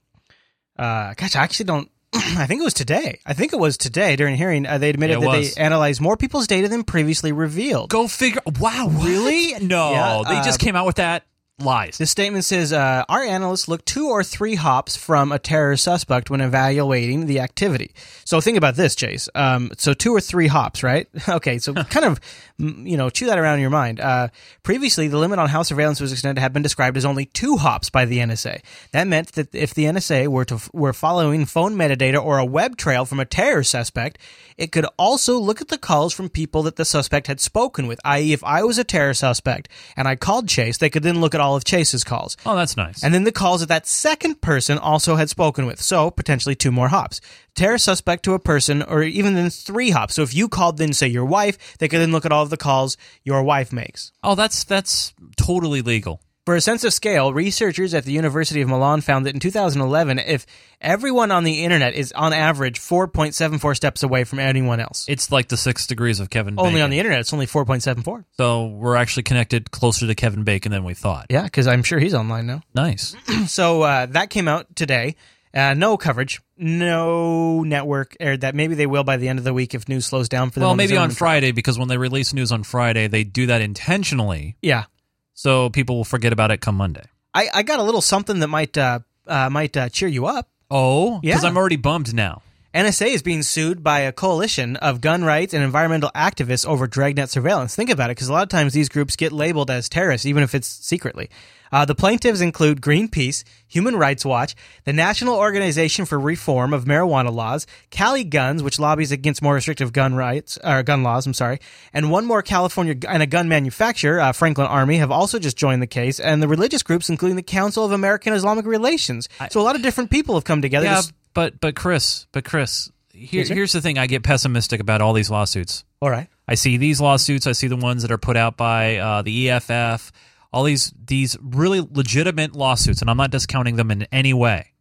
uh, gosh, I actually don't. I think it was today. I think it was today during hearing. Uh, they admitted It that was. they analyzed more people's data than previously revealed. Go figure. Wow, really? No, Yeah, they uh, just came out with that. Lies. This statement says uh, our analysts look two or three hops from a terror suspect when evaluating the activity. So think about this, Chase. Um, so two or three hops, right? Okay, so kind of you know chew that around in your mind. Uh, previously, the limit on how surveillance was extended had been described as only two hops by the NSA. That meant that if the NSA were to were following phone metadata or a web trail from a terror suspect, it could also look at the calls from people that the suspect had spoken with. I.e., if I was a terror suspect and I called Chase, they could then look at all of Chase's calls. Oh, that's nice. And then the calls that that second person also had spoken with. So potentially two more hops. Terror suspect to a person, or even then three hops. So if you called then say your wife, they could then look at all of the calls your wife makes. Oh, that's that's totally legal. For a sense of scale, researchers at the University of Milan found that in 2011, if everyone on the internet is on average 4.74 steps away from anyone else, It's like the six degrees of Kevin. only Bacon. on the internet, it's only 4.74. So we're actually connected closer to Kevin Bacon than we thought. Yeah, because I'm sure he's online now. Nice. so uh, that came out today. Uh, no coverage, no network aired that. Maybe they will by the end of the week if news slows down for them. well, on maybe on Friday because when they release news on Friday, they do that intentionally. Yeah, So people will forget about it come Monday. I, I got a little something that might uh, uh, might uh, cheer you up. Oh, yeah. because. I'm already bummed now. NSA is being sued by a coalition of gun rights and environmental activists over dragnet surveillance. Think about it, because a lot of times these groups get labeled as terrorists, even if it's secretly. Uh, the plaintiffs include Greenpeace, Human Rights Watch, the National Organization for Reform of Marijuana Laws, Cali Guns, which lobbies against more restrictive gun rights or gun laws. I'm sorry, and one more California and a gun manufacturer, uh, Franklin Armory, have also just joined the case, and the religious groups, including the Council of American Islamic Relations. So a lot of different people have come together. Yeah, Just- but but Chris, but Chris, here, here's the thing: I get pessimistic about all these lawsuits. All right. I see these lawsuits. I see the ones that are put out by uh, the EFF. All these these really legitimate lawsuits, and I'm not discounting them in any way.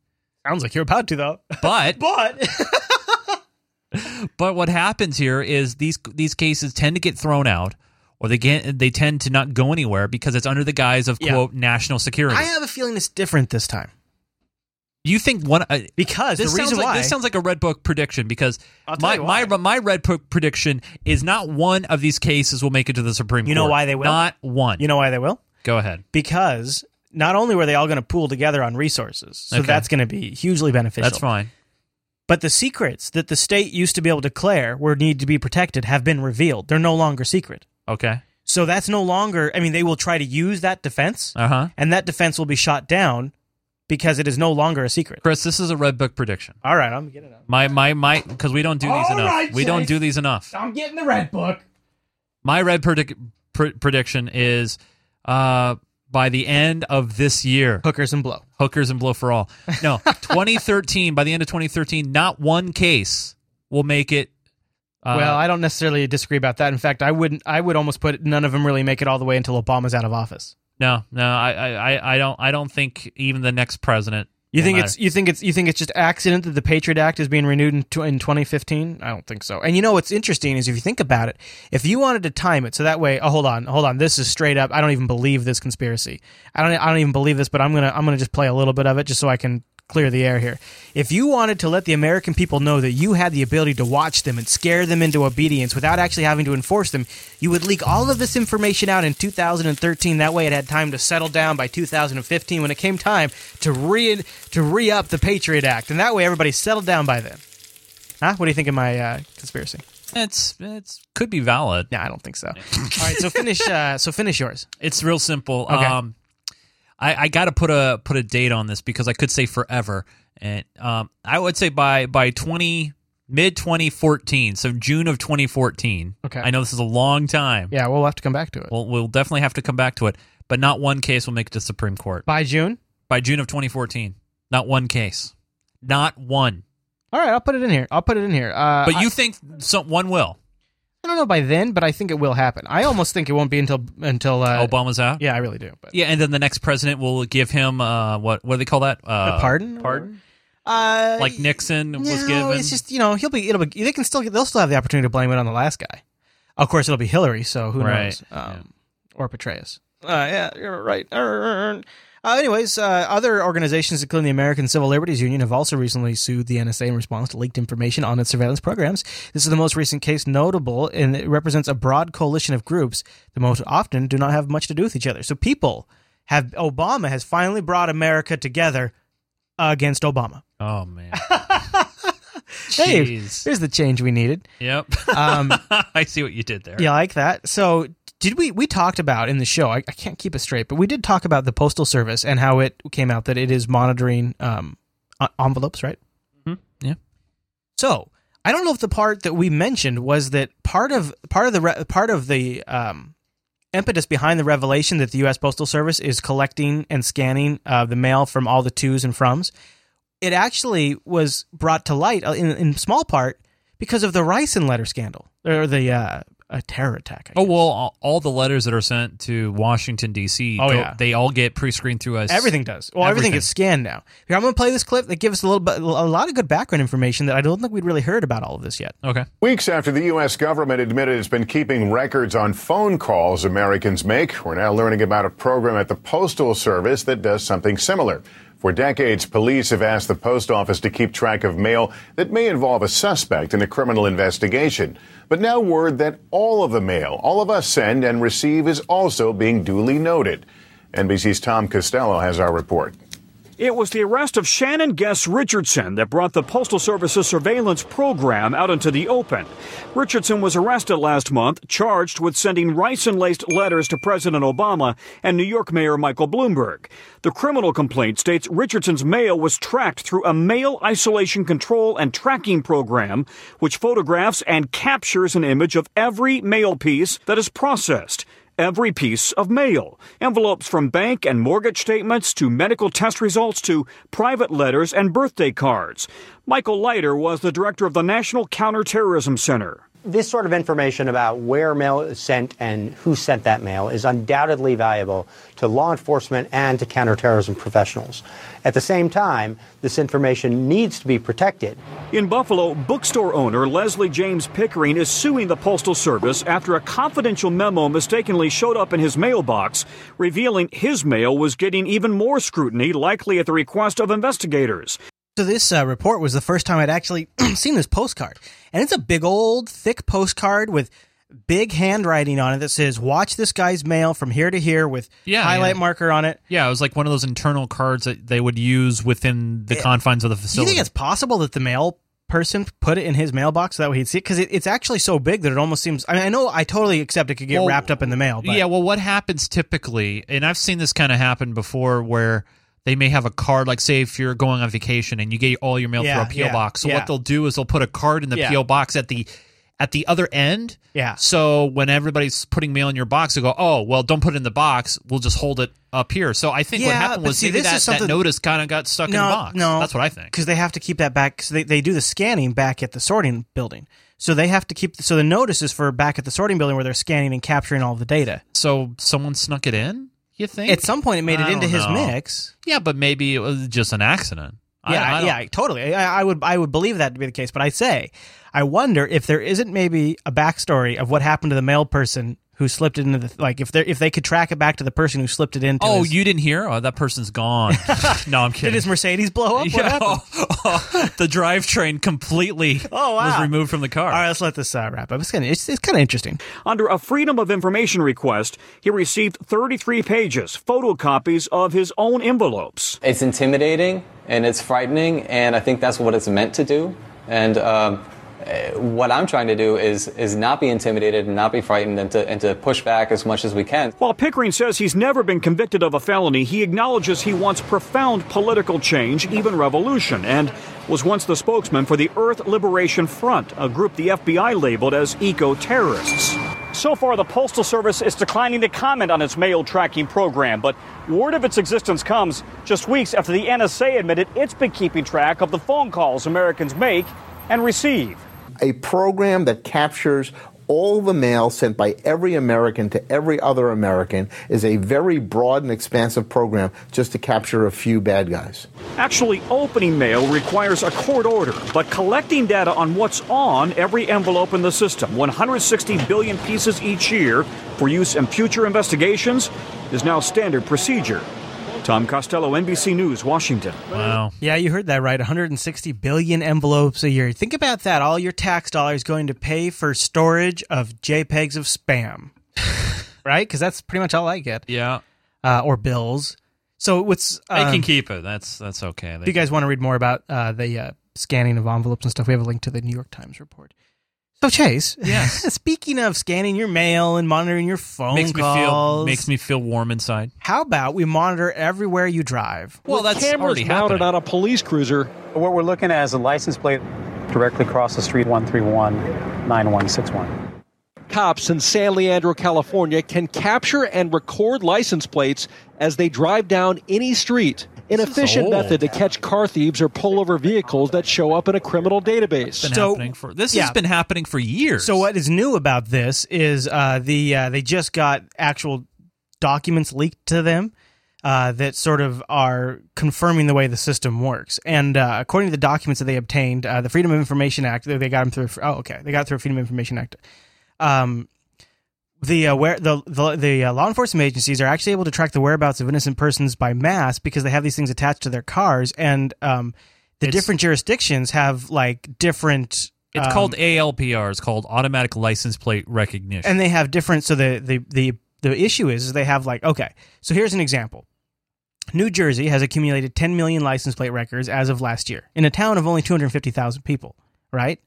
Sounds like you're about to, though. But but but what happens here is these these cases tend to get thrown out, or they get they tend to not go anywhere because it's under the guise of Yeah. quote national security. I have a feeling it's different this time. You think one uh, because this the reason sounds like why this sounds like a red book prediction because my my my red book prediction is not one of these cases will make it to the Supreme Court. You Court. know why they will? Not one. You know why they will? Go ahead. Because not only were they all going to pool together on resources, so Okay. that's going to be hugely beneficial. That's fine. But the secrets that the state used to be able to declare were need to be protected have been revealed. They're no longer secret. Okay. So that's no longer. I mean, they will try to use that defense, Uh huh. and that defense will be shot down because it is no longer a secret. Chris, this is a red book prediction. All right, I'm getting it. My my my because we don't do these All enough. right, we don't Chase. do these enough. I'm getting the red book. My red predic- pr- prediction is uh by the end of this year, hookers and blow, hookers and blow for all. No, 2013. By the end of 2013, not one case will make it. Uh, well, I don't necessarily disagree about that. In fact, I wouldn't. I would almost put none of them really make it all the way until Obama's out of office. No, no, I, I, I- don't, I don't think even the next president. You think matter. it's you think it's you think it's just accident that the Patriot Act is being renewed in, in 2015? I don't think so. And you know what's interesting is if you think about it, if you wanted to time it so that way, oh hold on, hold on, this is straight up. I don't even believe this conspiracy. I don't I don't even believe this, but I'm gonna I'm gonna just play a little bit of it just so I can clear the air here. If you wanted to let the American people know that you had the ability to watch them and scare them into obedience without actually having to enforce them, you would leak all of this information out in 2013. That way, it had time to settle down by 2015 when it came time to re to re up the Patriot Act, and that way everybody settled down by then. Huh? What do you think of my uh, conspiracy? It's it's could be valid. No, I don't think so. All right, so finish. Uh, so finish yours. It's real simple. Okay. Um, I, I got to put a put a date on this because I could say forever, and um, I would say by by twenty mid twenty fourteen, so June of twenty fourteen. Okay. I know this is a long time. Yeah, we'll have to come back to it. We'll we'll definitely have to come back to it, but not one case will make it to Supreme Court By June. by June of twenty fourteen. Not one case, not one. All right, I'll put it in here. I'll put it in here. Uh, But I- you think some one will? I don't know by then, but I think it will happen. I almost think it won't be until until uh, Obama's out. Yeah, I really do. But Yeah, and then the next president will give him uh, what what do they call that? Uh, a pardon, Pardon. Uh, Like Nixon was no, given. It's just you know he'll be it'll be they can still they'll still have the opportunity to blame it on the last guy. Of course, it'll be Hillary. So who Right, knows? Um, Or Petraeus. Uh, yeah, you're right. Uh, anyways, uh, other organizations, including the American Civil Liberties Union, have also recently sued the NSA in response to leaked information on its surveillance programs. This is the most recent case notable, and it represents a broad coalition of groups that most often do not have much to do with each other. So people have Obama has finally brought America together against Obama. oh man. Hey, here's the change we needed. Yep. Um, I see what you did there. You like that? So did we we talked about in the show I, I can't keep it straight but we did talk about the postal service and how it came out that it is monitoring um, envelopes right Yeah. so i don't know if the part that we mentioned was that part of part of the re- part of the um, impetus behind the revelation that the us postal service is collecting and scanning uh, the mail from all the tos and froms it actually was brought to light uh, in, in small part because of the ricin letter scandal or the uh, a terror attack I Oh well, all, all the letters that are sent to Washington D.C. Oh, go- yeah. they all get pre-screened through us. Everything does. Well, everything, gets scanned now. Here, I'm going to play this clip that gives us a little bit, a lot of good background information that I don't think we'd really heard about all of this yet. Okay. Weeks after the U.S. government admitted it's been keeping records on phone calls Americans make, we're now learning about a program at the Postal Service that does something similar. For decades, police have asked the post office to keep track of mail that may involve a suspect in a criminal investigation. But now word that all of the mail all of us send and receive is also being duly noted. NBC's Tom Costello has our report. It was the arrest of Shannon Guess Richardson that brought the Postal Service's surveillance program out into the open. Richardson was arrested last month, charged with sending ricin laced letters to President Obama and New York Mayor Michael Bloomberg. The criminal complaint states Richardson's mail was tracked through a mail isolation control and tracking program, which photographs and captures an image of every mail piece that is processed every piece of mail. Envelopes from bank and mortgage statements to medical test results to private letters and birthday cards. Michael Leiter was the director of the National Counterterrorism Center. This sort of information about where mail is sent and who sent that mail is undoubtedly valuable to law enforcement and to counterterrorism professionals. At the same time, this information needs to be protected. In Buffalo, bookstore owner Leslie James Pickering is suing the Postal Service after a confidential memo mistakenly showed up in his mailbox, revealing his mail was getting even more scrutiny, likely at the request of investigators. So this uh, report was the first time I'd actually seen this postcard, and it's a big old thick postcard with big handwriting on it that says "Watch this guy's mail from here to here" with Yeah, highlight yeah. marker on it. Yeah, it was like one of those internal cards that they would use within the confines of the Do you think it's possible that the mail person put it in his mailbox so that way he'd see it? Because it, it's actually so big that it almost seems. I mean, I know I totally accept it could get Well, wrapped up in the mail. But Yeah, well, what happens typically, and I've seen this kind of happen before, where they may have a card, like say if you're going on vacation and you get all your mail Yeah, through a PO yeah, box. So yeah. what they'll do is they'll put a card in the. PO box at the at the other end. Yeah. So when everybody's putting mail in your box, they go, "Oh, well, don't put it in the box. We'll just hold it up here." So I think what happened was see, this that, is that notice kind of got stuck in the box. No, that's what I think. Because they have to keep that back. Cause they they do the scanning back at the sorting building. So they have to keep. So the notice is for back at the sorting building where they're scanning and capturing all the data. So someone snuck it in. You think At some point it made it into don't his know. mix. Yeah, but maybe it was just an accident. Yeah, I don't- yeah, totally. I, I would I would believe that to be the case. But I say, I wonder if there isn't maybe a backstory of what happened to the mail person who slipped it into the like if they if they could track it back to the person who slipped it into. Oh, his- you didn't hear? Oh, that person's gone. no, I'm kidding. did his Mercedes blow up? What Yeah, happened? the drivetrain completely Oh, wow. was removed from the car. All right, let's let this uh, wrap up. It's kind of it's, it's kind of interesting. Under a Freedom of Information request, he received 33 pages, photocopies of his own envelopes. It's intimidating and it's frightening, and I think that's what it's meant to do. And um, Uh, what I'm trying to do is is not be intimidated and not be frightened, and to and to push back as much as we can. While Pickering says he's never been convicted of a felony, he acknowledges he wants profound political change, even revolution, and was once the spokesman for the Earth Liberation Front, a group the FBI labeled as eco terrorists. So far, the Postal Service is declining to comment on its mail tracking program, but word of its existence comes just weeks after the NSA admitted it's been keeping track of the phone calls Americans make and receive. A program that captures all the mail sent by every American to every other American is a very broad and expansive program just to capture a few bad guys. Actually, opening mail requires a court order, but collecting data on what's on every envelope in the system, 160 billion pieces each year for use in future investigations, is now standard procedure. Tom Costello, NBC News, Washington. Wow. Yeah, you heard that right. 160 billion envelopes a year. Think about that. All your tax dollars going to pay for storage of JPEGs of spam, right? Because that's pretty much all I get. Yeah. Uh, or bills. So what's They um, can keep it. That's that's okay. If you guys want to read more about uh, the uh, scanning of envelopes and stuff, we have a link to the New York Times report. So Chase, Yes. speaking of scanning your mail and monitoring your phone makes me feel makes me feel warm inside. how about we monitor everywhere you drive? Well, that's cameras already mounted happening. on a police cruiser. What we're looking at is a license plate directly across the street 131 9161. Cops in San Leandro, California can capture and record license plates as they drive down any street. An This efficient method to catch car thieves or pull over vehicles that show up in a criminal database. Been So- happening for this yeah. has been happening for years. So what is new about this is uh, the uh, they just got actual documents leaked to them uh, that sort of are confirming the way the system works. And uh, according to the documents that they obtained, uh, the Freedom of Information Act, they got them through. Oh, okay, they got it through Freedom of Information Act. Um, the uh, where the the, the uh, law enforcement agencies are actually able to track the whereabouts of innocent persons by mass because they have these things attached to their cars, and um, the It's- different jurisdictions have like different. it's um, called ALPR. It's called automatic license plate recognition. and they have different so the the the the issue is, is they have like okay so here's an example New Jersey has accumulated 10 million license plate records as of last year in a town of only 250,000 people, right?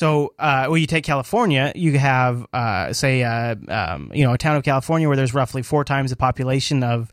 So, uh, when you take California, you have, uh, say, uh, um, you know, a town of California where there's roughly four times the population of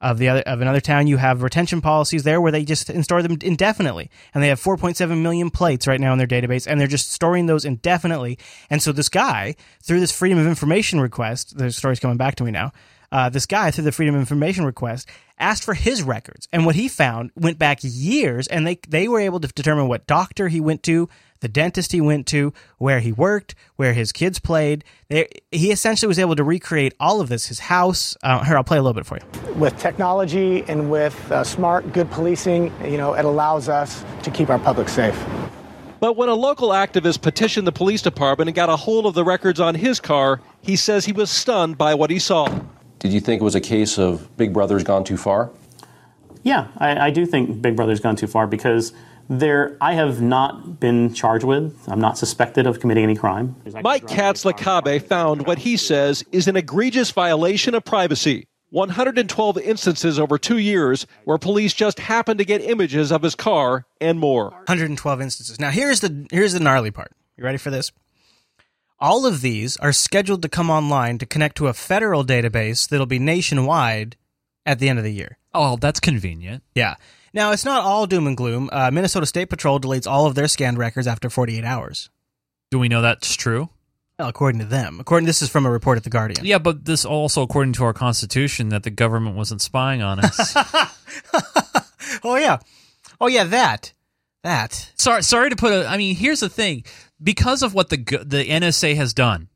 of the other of another town. You have retention policies there where they just store them indefinitely, and they have 4.7 million plates right now in their database, and they're just storing those indefinitely. And so this guy, through this Freedom of Information request, the story's coming back to me now. Uh, this guy, through the Freedom of Information request, asked for his records, and what he found went back years, and they they were able to determine what doctor he went to, the dentist he went to, where he worked, where his kids played. They, he essentially was able to recreate all of this, his house. Uh, here, I'll play a little bit for you. With technology and with uh, smart, good policing, you know, it allows us to keep our public safe. But when a local activist petitioned the police department and got a hold of the records on his car, he says he was stunned by what he saw. Did you think it was a case of Big Brother's gone too far? Yeah, I, I do think Big Brother's gone too far because there, I have not been charged with. I'm not suspected of committing any crime. Mike Katz-Lacabe found what he says is an egregious violation of privacy. 112 instances over two years where police just happened to get images of his car and more. 112 instances. Now here's the here's the gnarly part. You ready for this? All of these are scheduled to come online to connect to a federal database that'll be nationwide at the end of the year. Oh, that's convenient. Yeah. Now, it's not all doom and gloom. Uh, Minnesota State Patrol deletes all of their scanned records after 48 hours. Do we know that's true? Well, according to them. According, this is from a report at the Guardian. Yeah, but this also according to our Constitution that the government wasn't spying on us. oh yeah, oh yeah, that, that. Sorry, sorry to put a. I mean, here's the thing: because of what the the NSA has done,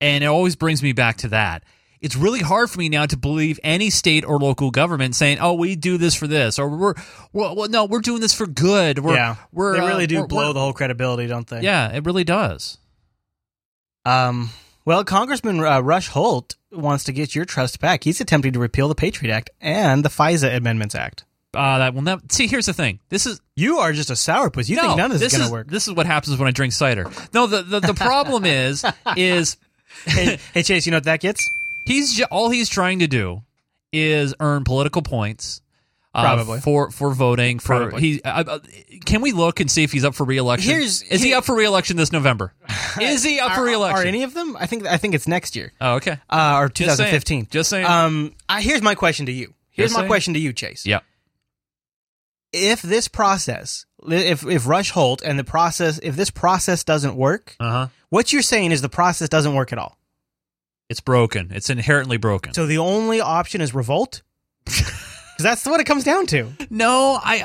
and it always brings me back to that it's really hard for me now to believe any state or local government saying, "Oh, we do this for this," or "We're, well, no, we're doing this for good." We're, yeah, we're, they really uh, do we're, blow we're, the whole credibility, don't they? Yeah, it really does. Um. Well, Congressman uh, Rush Holt wants to get your trust back. He's attempting to repeal the Patriot Act and the FISA Amendments Act. Uh, that will never. See, here's the thing. This is you are just a sourpuss. You no, think none of this, this is going to work? This is what happens when I drink cider. No, the the, the problem is is. hey, hey, Chase, you know what that gets? He's all he's trying to do is earn political points. Uh, Probably for for voting for Probably. he. Uh, uh, can we look and see if he's up for reelection? Here's- is he here- up for reelection this November? is he up for Are- reelection? Are any of them? I think I think it's next year. Oh, okay. Uh, or Just saying. 2015. Just saying. Um, I, here's my question to you. Here's Just my saying. question to you, Chase. Yeah. If this process, if if Rush Holt and the process, if this process doesn't work, Uh huh. what you're saying is the process doesn't work at all. It's broken. It's inherently broken. So the only option is revolt. Because that's what it comes down to. No, I,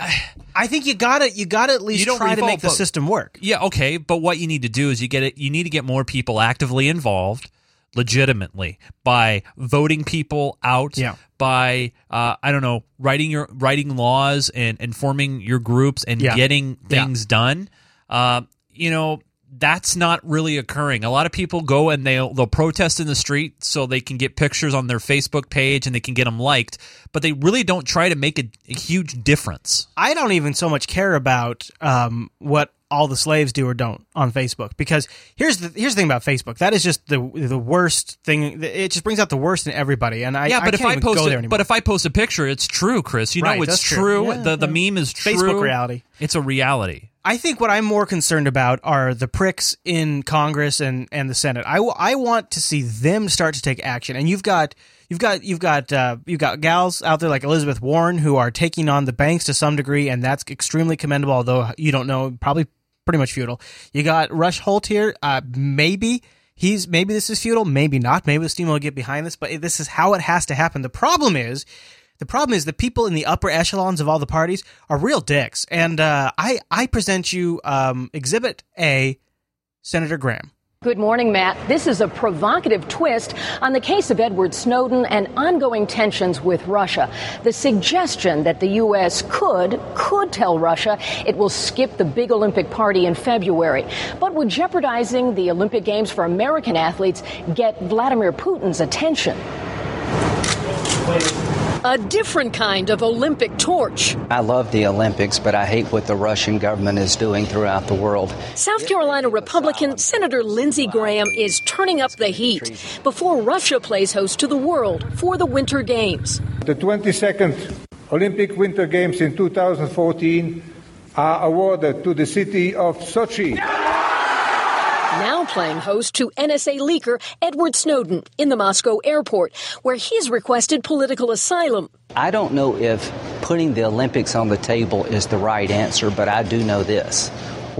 I, I think you gotta, you gotta at least try to make the but- system work. Yeah, okay, but what you need to do is you get it. You need to get more people actively involved, legitimately by voting people out. Yeah. By uh, I don't know, writing your writing laws and, and forming your groups and Yeah. getting Yeah. things done. Uh, you know that's not really occurring. A lot of people go and they'll they'll protest in the street so they can get pictures on their Facebook page and they can get them liked, but they really don't try to make a, a huge difference. I don't even so much care about um, what all the slaves do or don't on Facebook because here's the here's the thing about Facebook that is just the the worst thing. It just brings out the worst in everybody, and I yeah, but I if I post go there it, anymore. but if I post a picture, it's true, Chris. You know it's true. true. Yeah, the the meme is true. Facebook reality. It's a reality. I think what I'm more concerned about are the pricks in Congress and, and the Senate. I, w- I want to see them start to take action. And you've got you've got you've got uh, you've got gals out there like Elizabeth Warren who are taking on the banks to some degree, and that's extremely commendable. Although you don't know, probably pretty much futile. You got Rush Holt here. Uh, maybe he's maybe this is futile, maybe not. Maybe the team will get behind this, but this is how it has to happen. The problem is. The problem is the people in the upper echelons of all the parties are real dicks, and uh, I I present you um, Exhibit A, Senator Graham. Good morning, Matt. This is a provocative twist on the case of Edward Snowden and ongoing tensions with Russia. The suggestion that the U.S. could, could tell Russia it will skip the big Olympic party in February. But would jeopardizing the Olympic Games for American athletes get Vladimir Putin's attention? A different kind of Olympic torch. I love the Olympics, but I hate what the Russian government is doing throughout the world. South Carolina Republican Senator Lindsey Graham is turning up the heat before Russia plays host to the world for the Winter Games. The 22nd Olympic Winter Games in 2014 are awarded to the city of Sochi. Now playing host to NSA leaker Edward Snowden in the Moscow airport, where he's requested political asylum. I don't know if putting the Olympics on the table is the right answer, but I do know this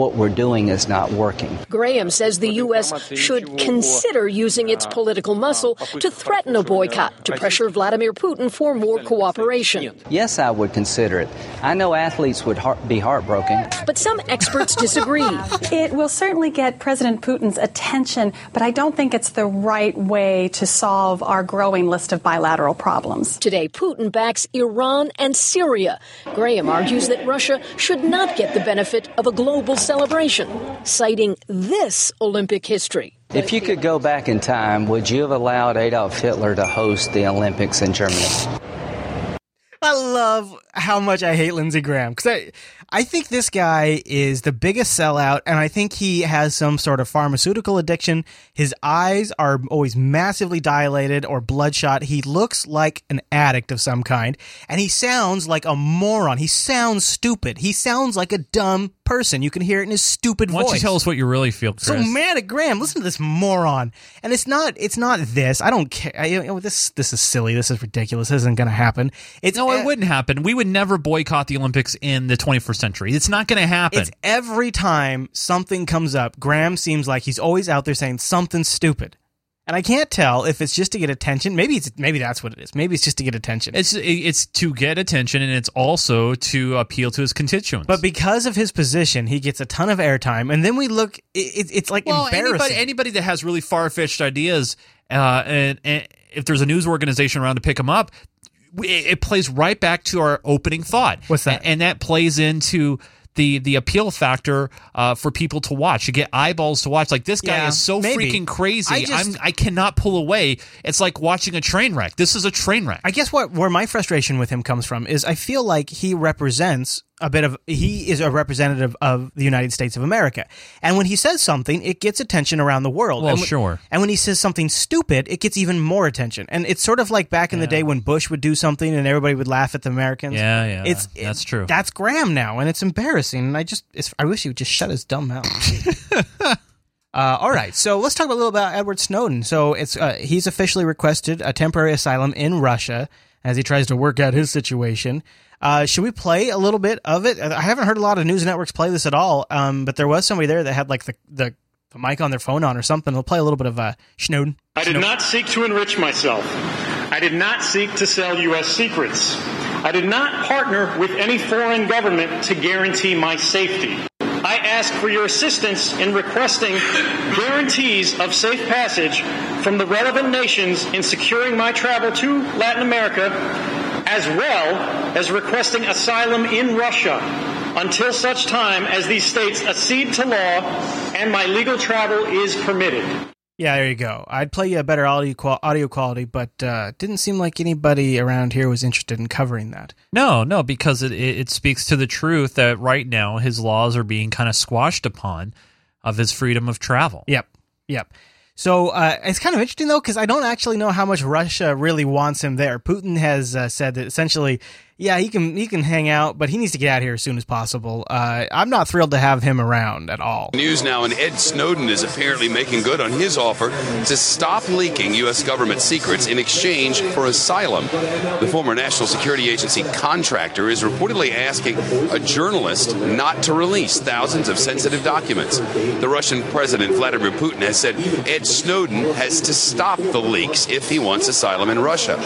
what we're doing is not working. Graham says the U.S. should consider using its political muscle to threaten a boycott to pressure Vladimir Putin for more cooperation. Yes, I would consider it. I know athletes would heart- be heartbroken. But some experts disagree. it will certainly get President Putin's attention, but I don't think it's the right way to solve our growing list of bilateral problems. Today, Putin backs Iran and Syria. Graham argues that Russia should not get the benefit of a global celebration, citing this Olympic history. If you could go back in time, would you have allowed Adolf Hitler to host the Olympics in Germany? I love how much I hate Lindsey Graham because I, I think this guy is the biggest sellout, and I think he has some sort of pharmaceutical addiction. His eyes are always massively dilated or bloodshot. He looks like an addict of some kind, and he sounds like a moron. He sounds stupid. He sounds like a dumb person. You can hear it in his stupid Why voice. don't you tell us what you really feel, Chris? So mad at Graham. Listen to this moron. And it's not. It's not this. I don't care. I, you know, this. This is silly. This is ridiculous. This isn't going to happen. It's no, it wouldn't happen. We would never boycott the Olympics in the 21st century. It's not going to happen. It's every time something comes up. Graham seems like he's always out there saying something stupid. And I can't tell if it's just to get attention. Maybe it's maybe that's what it is. Maybe it's just to get attention. It's it's to get attention, and it's also to appeal to his constituents. But because of his position, he gets a ton of airtime. And then we look. It, it's like well, embarrassing. Anybody, anybody that has really far fetched ideas, uh, and, and if there's a news organization around to pick them up, it, plays right back to our opening thought. What's that? And, that plays into the the appeal factor uh, for people to watch. You get eyeballs to watch. Like this guy Yeah, is so maybe. freaking crazy. I just- I'm I cannot pull away. It's like watching a train wreck. This is a train wreck. I guess what where my frustration with him comes from is I feel like he represents a bit of he is a representative of the United States of America. And when he says something, it gets attention around the world. Well, and when, sure. And when he says something stupid, it gets even more attention. And it's sort of like back in the day when Bush would do something and everybody would laugh at the Americans. Yeah, yeah, It's that's true. That's Graham now, and it's embarrassing. And I just it's, I wish he would just shut his dumb mouth. Uh, all right, so let's talk a little about Edward Snowden. So it's uh, he's officially requested a temporary asylum in Russia as he tries to work out his situation. Uh, should we play a little bit of it? I haven't heard a lot of news networks play this at all, um, but there was somebody there that had like the, the, the mic on their phone on or something. We'll play a little bit of uh, Snowden. I did not seek to enrich myself. I did not seek to sell U.S. secrets. I did not partner with any foreign government to guarantee my safety. I ask for your assistance in requesting guarantees of safe passage from the relevant nations in securing my travel to Latin America, as well as requesting asylum in Russia until such time as these states accede to law and my legal travel is permitted. Yeah, there you go. I'd play you a better audio quality, but uh, didn't seem like anybody around here was interested in covering that. No, no, because it, it, it speaks to the truth that right now his laws are being kind of squashed upon of his freedom of travel. Yep, yep. So uh, it's kind of interesting though, because I don't actually know how much Russia really wants him there. Putin has uh, said that essentially, yeah, he can he can hang out, but he needs to get out here as soon as possible. Uh, I'm not thrilled to have him around at all. News now, and Ed Snowden is apparently making good on his offer to stop leaking U.S. government secrets in exchange for asylum. The former National Security Agency contractor is reportedly asking a journalist not to release thousands of sensitive documents. The Russian President Vladimir Putin has said Ed Snowden has to stop the leaks if he wants asylum in Russia.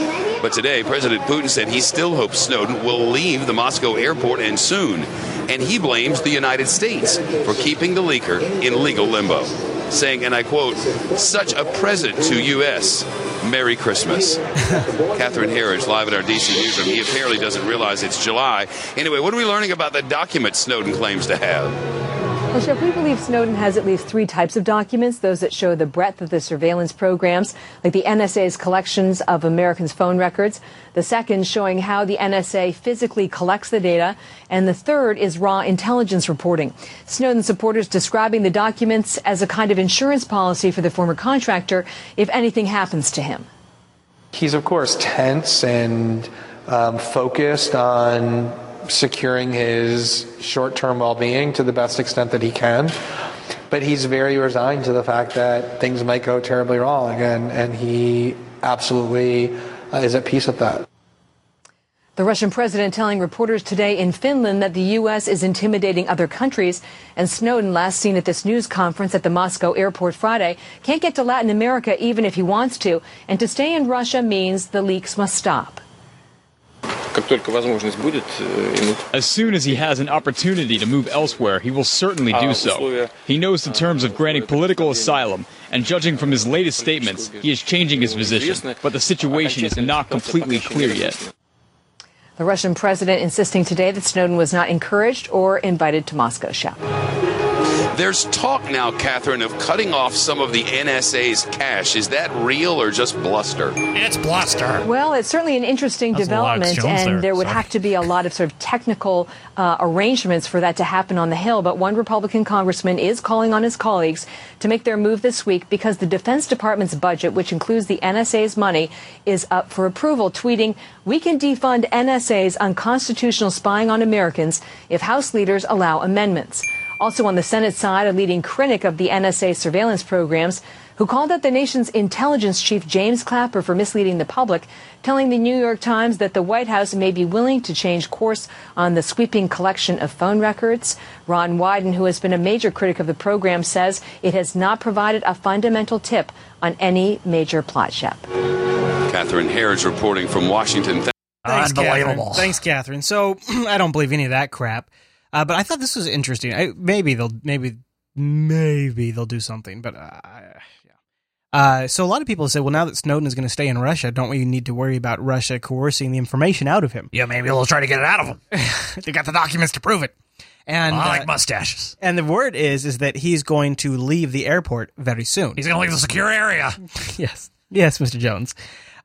But today, President Putin said he still hopes Snowden will leave the Moscow airport and soon. And he blames the United States for keeping the leaker in legal limbo, saying, and I quote, such a present to U.S. Merry Christmas. Catherine Herridge, live at our D.C. newsroom. He apparently doesn't realize it's July. Anyway, what are we learning about the documents Snowden claims to have? Well, Shep, we believe Snowden has at least three types of documents those that show the breadth of the surveillance programs, like the NSA's collections of Americans' phone records. The second showing how the NSA physically collects the data. And the third is raw intelligence reporting. Snowden supporters describing the documents as a kind of insurance policy for the former contractor if anything happens to him. He's, of course, tense and um, focused on securing his short term well being to the best extent that he can. But he's very resigned to the fact that things might go terribly wrong, and, and he absolutely uh, is at peace with that. The Russian president telling reporters today in Finland that the U.S. is intimidating other countries. And Snowden, last seen at this news conference at the Moscow airport Friday, can't get to Latin America even if he wants to. And to stay in Russia means the leaks must stop. Э, as soon as he has an opportunity to move elsewhere, he will certainly do so. He knows the terms of granting political asylum, and judging from his latest statements, he is changing his position. But the situation is not completely clear yet. The Russian president insisting today that Snowden was not encouraged or invited to Moscow. Show. There's talk now, Catherine, of cutting off some of the NSA's cash. Is that real or just bluster? It's bluster. Well, it's certainly an interesting development, and there, there would have to be a lot of sort of technical uh, arrangements for that to happen on the Hill. But one Republican congressman is calling on his colleagues to make their move this week because the Defense Department's budget, which includes the NSA's money, is up for approval, tweeting, We can defund NSA's unconstitutional spying on Americans if House leaders allow amendments. Also on the Senate side, a leading critic of the NSA surveillance programs who called out the nation's intelligence chief James Clapper for misleading the public, telling the New York Times that the White House may be willing to change course on the sweeping collection of phone records. Ron Wyden, who has been a major critic of the program, says it has not provided a fundamental tip on any major plot, Shep. Catherine Harris reporting from Washington. Thanks, Unbelievable. Catherine. Thanks, Catherine. So I don't believe any of that crap. Uh, but I thought this was interesting. I, maybe they'll maybe maybe they'll do something. But uh, yeah. Uh, so a lot of people say, well, now that Snowden is going to stay in Russia, don't we need to worry about Russia coercing the information out of him? Yeah, maybe they'll try to get it out of him. they got the documents to prove it. And I like uh, mustaches. And the word is is that he's going to leave the airport very soon. He's going to leave the secure area. yes, yes, Mr. Jones.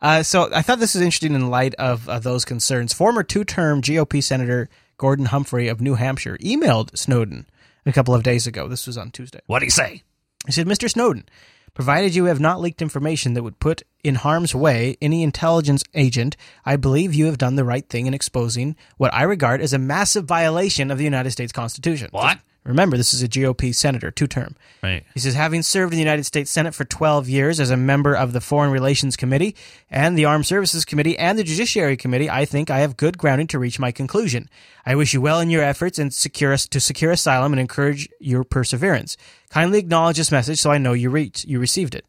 Uh, so I thought this was interesting in light of uh, those concerns. Former two-term GOP Senator Gordon Humphrey of New Hampshire emailed Snowden a couple of days ago. This was on Tuesday. What did he say? He said, Mr. Snowden, provided you have not leaked information that would put in harm's way any intelligence agent, I believe you have done the right thing in exposing what I regard as a massive violation of the United States Constitution. What? Remember, this is a GOP senator, two term. Right. He says, having served in the United States Senate for 12 years as a member of the Foreign Relations Committee and the Armed Services Committee and the Judiciary Committee, I think I have good grounding to reach my conclusion. I wish you well in your efforts and secure to secure asylum and encourage your perseverance. Kindly acknowledge this message so I know you reached you received it.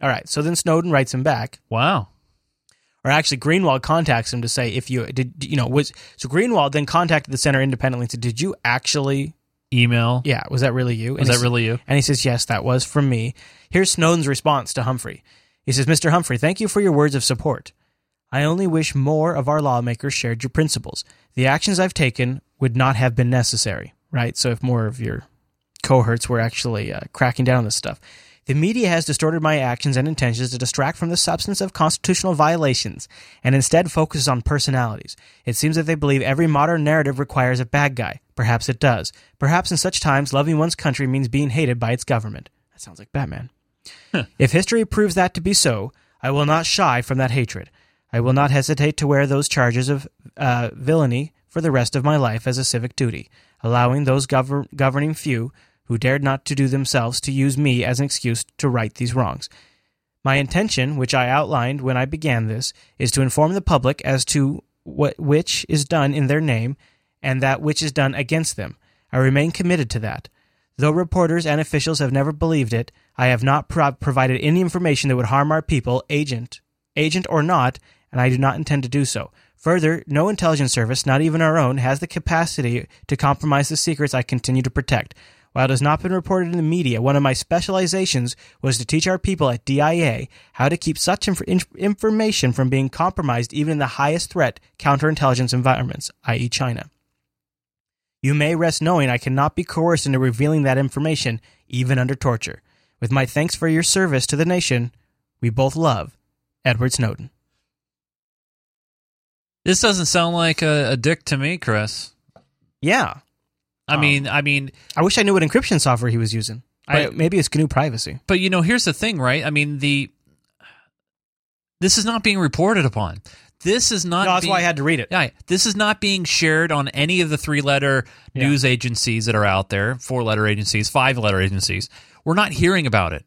All right. So then Snowden writes him back. Wow. Or actually, Greenwald contacts him to say if you did, you know, was so Greenwald then contacted the center independently and said, "Did you actually email? Yeah, was that really you? Was that really you? And he says, Yes, that was from me. Here's Snowden's response to Humphrey. He says, Mr. Humphrey, thank you for your words of support. I only wish more of our lawmakers shared your principles. The actions I've taken would not have been necessary, right? So if more of your cohorts were actually uh, cracking down on this stuff. The media has distorted my actions and intentions to distract from the substance of constitutional violations and instead focuses on personalities. It seems that they believe every modern narrative requires a bad guy. Perhaps it does. Perhaps in such times, loving one's country means being hated by its government. That sounds like Batman. If history proves that to be so, I will not shy from that hatred. I will not hesitate to wear those charges of uh, villainy for the rest of my life as a civic duty, allowing those govern- governing few who dared not to do themselves to use me as an excuse to right these wrongs. My intention, which I outlined when I began this, is to inform the public as to what which is done in their name and that which is done against them. I remain committed to that. Though reporters and officials have never believed it, I have not pro- provided any information that would harm our people, agent, agent or not, and I do not intend to do so. Further, no intelligence service, not even our own, has the capacity to compromise the secrets I continue to protect. While it has not been reported in the media, one of my specializations was to teach our people at DIA how to keep such inf- inf- information from being compromised even in the highest threat counterintelligence environments, i.e., China. You may rest knowing I cannot be coerced into revealing that information, even under torture. With my thanks for your service to the nation, we both love Edward Snowden. This doesn't sound like a, a dick to me, Chris. Yeah. I um, mean, I mean, I wish I knew what encryption software he was using. I- maybe it's GNU privacy. But you know, here's the thing, right? I mean, the this is not being reported upon. This is not. No, that's being- why I had to read it. Yeah, this is not being shared on any of the three-letter news agencies that are out there, four-letter agencies, five-letter agencies. We're not hearing about it.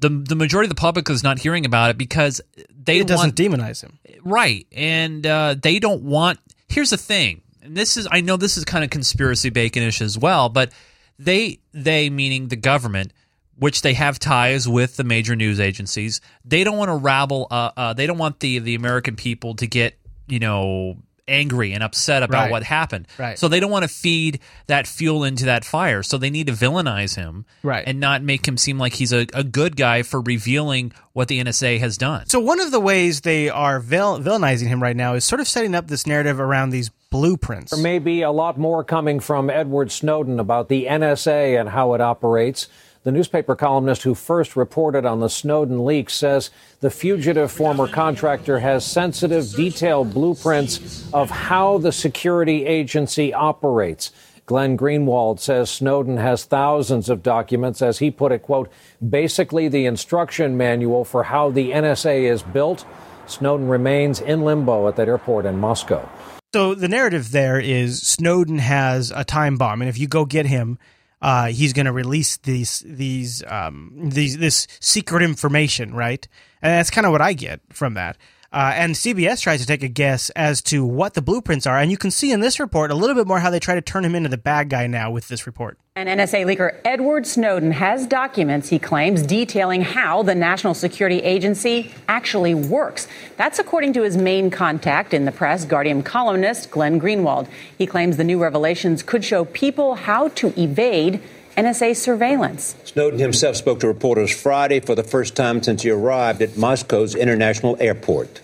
the The majority of the public is not hearing about it because they It doesn't want demonize him. right, and uh, they don't want. Here's the thing, and this is I know this is kind of conspiracy baconish as well, but they they meaning the government, which they have ties with the major news agencies. They don't want to rabble. Uh, uh, they don't want the the American people to get you know angry and upset about Right. what happened. Right. So they don't want to feed that fuel into that fire. So they need to villainize him, Right. and not make him seem like he's a, a good guy for revealing what the NSA has done. So one of the ways they are vil- villainizing him right now is sort of setting up this narrative around these blueprints. There may be a lot more coming from Edward Snowden about the NSA and how it operates. The newspaper columnist who first reported on the Snowden leaks says the fugitive former contractor has sensitive, detailed blueprints of how the security agency operates. Glenn Greenwald says Snowden has thousands of documents, as he put it, quote, basically the instruction manual for how the NSA is built. Snowden remains in limbo at that airport in Moscow. So the narrative there is Snowden has a time bomb, and if you go get him, uh, he's going to release these these um, these this secret information, right? And that's kind of what I get from that. Uh, and CBS tries to take a guess as to what the blueprints are, and you can see in this report a little bit more how they try to turn him into the bad guy now with this report. And NSA leaker Edward Snowden has documents, he claims, detailing how the National Security Agency actually works. That's according to his main contact in the press, Guardian columnist Glenn Greenwald. He claims the new revelations could show people how to evade NSA surveillance. Snowden himself spoke to reporters Friday for the first time since he arrived at Moscow's international airport.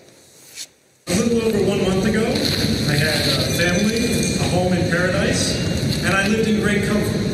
A little over one month ago, I had a family, a home in paradise, and I lived in great comfort.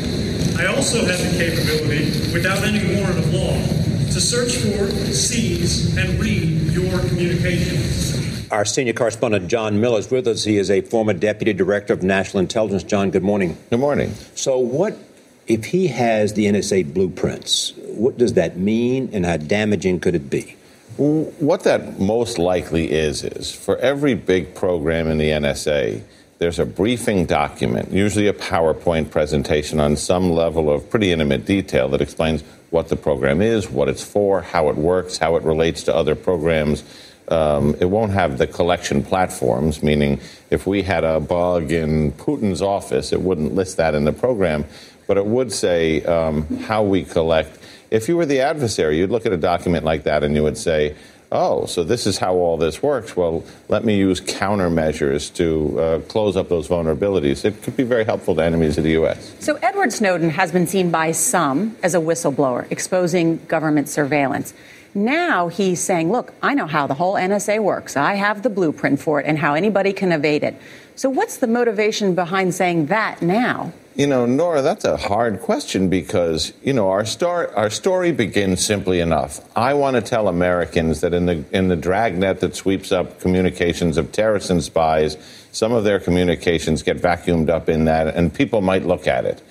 I also had the capability, without any warrant of law, to search for, seize, and read your communications. Our senior correspondent John Miller is with us. He is a former deputy director of national intelligence. John, good morning. Good morning. So, what if he has the NSA blueprints? What does that mean, and how damaging could it be? What that most likely is, is for every big program in the NSA, there's a briefing document, usually a PowerPoint presentation on some level of pretty intimate detail that explains what the program is, what it's for, how it works, how it relates to other programs. Um, it won't have the collection platforms, meaning if we had a bug in Putin's office, it wouldn't list that in the program, but it would say um, how we collect. If you were the adversary, you'd look at a document like that and you would say, oh, so this is how all this works. Well, let me use countermeasures to uh, close up those vulnerabilities. It could be very helpful to enemies of the U.S. So, Edward Snowden has been seen by some as a whistleblower, exposing government surveillance. Now he's saying, look, I know how the whole NSA works. I have the blueprint for it and how anybody can evade it. So, what's the motivation behind saying that now? You know, Nora, that's a hard question because, you know, our, star, our story begins simply enough. I want to tell Americans that in the, in the dragnet that sweeps up communications of terrorists and spies, some of their communications get vacuumed up in that, and people might look at it.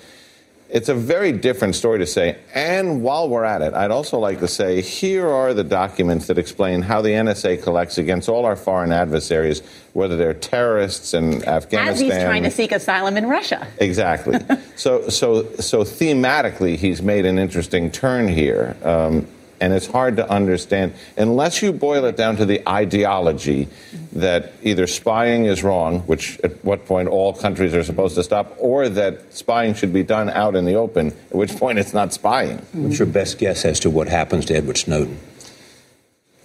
It's a very different story to say. And while we're at it, I'd also like to say here are the documents that explain how the NSA collects against all our foreign adversaries, whether they're terrorists in Afghanistan. As he's trying to seek asylum in Russia. Exactly. so, so, so thematically, he's made an interesting turn here, um, and it's hard to understand unless you boil it down to the ideology that either spying is wrong, which at what point all countries are supposed to stop, or that spying should be done out in the open, at which point it's not spying. What's your best guess as to what happens to Edward Snowden?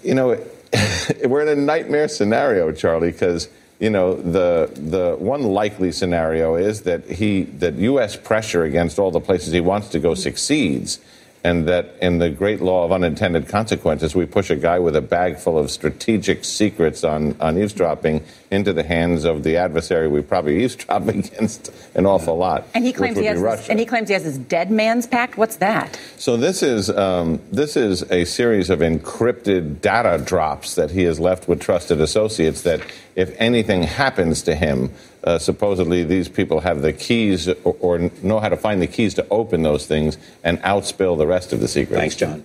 You know, we're in a nightmare scenario, Charlie, because you know the the one likely scenario is that he that U.S. pressure against all the places he wants to go succeeds, and that in the great law of unintended consequences, we push a guy with a bag full of strategic secrets on on eavesdropping into the hands of the adversary we probably eavesdrop against an awful lot. And he claims he has this, and he claims he has this dead man's pact. What's that? So this is um, this is a series of encrypted data drops that he has left with trusted associates. That if anything happens to him, uh, supposedly these people have the keys or, or know how to find the keys to open those things and outspill the rest of the secrets. Thanks, John.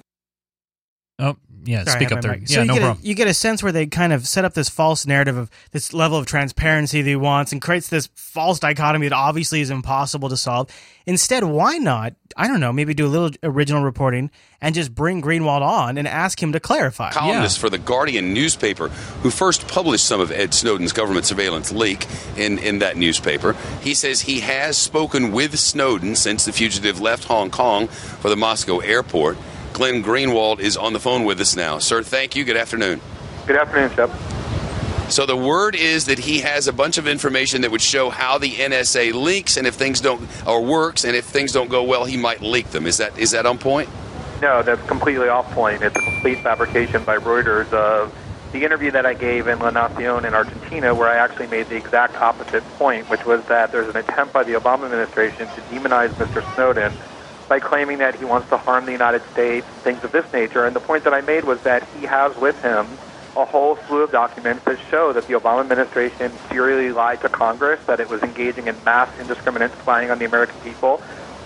Oh, yeah, Sorry, speak up my there. mic. Yeah, so you no get problem. A, you get a sense where they kind of set up this false narrative of this level of transparency that he wants and creates this false dichotomy that obviously is impossible to solve. Instead, why not? I don't know, maybe do a little original reporting and just bring Greenwald on and ask him to clarify. columnist for the Guardian newspaper who first published some of Ed Snowden's government surveillance leak in, in that newspaper. He says he has spoken with Snowden since the fugitive left Hong Kong for the Moscow airport. Glenn Greenwald is on the phone with us now. Sir, thank you. Good afternoon. Good afternoon, Shep. So the word is that he has a bunch of information that would show how the NSA leaks and if things don't or works and if things don't go well, he might leak them. Is that is that on point? No, that's completely off point. It's a complete fabrication by Reuters of the interview that I gave in La Nacion in Argentina, where I actually made the exact opposite point, which was that there's an attempt by the Obama administration to demonize Mr. Snowden by claiming that he wants to harm the United States, things of this nature. And the point that I made was that he has with him a whole slew of documents that show that the Obama administration serially lied to Congress, that it was engaging in mass indiscriminate spying on the American people,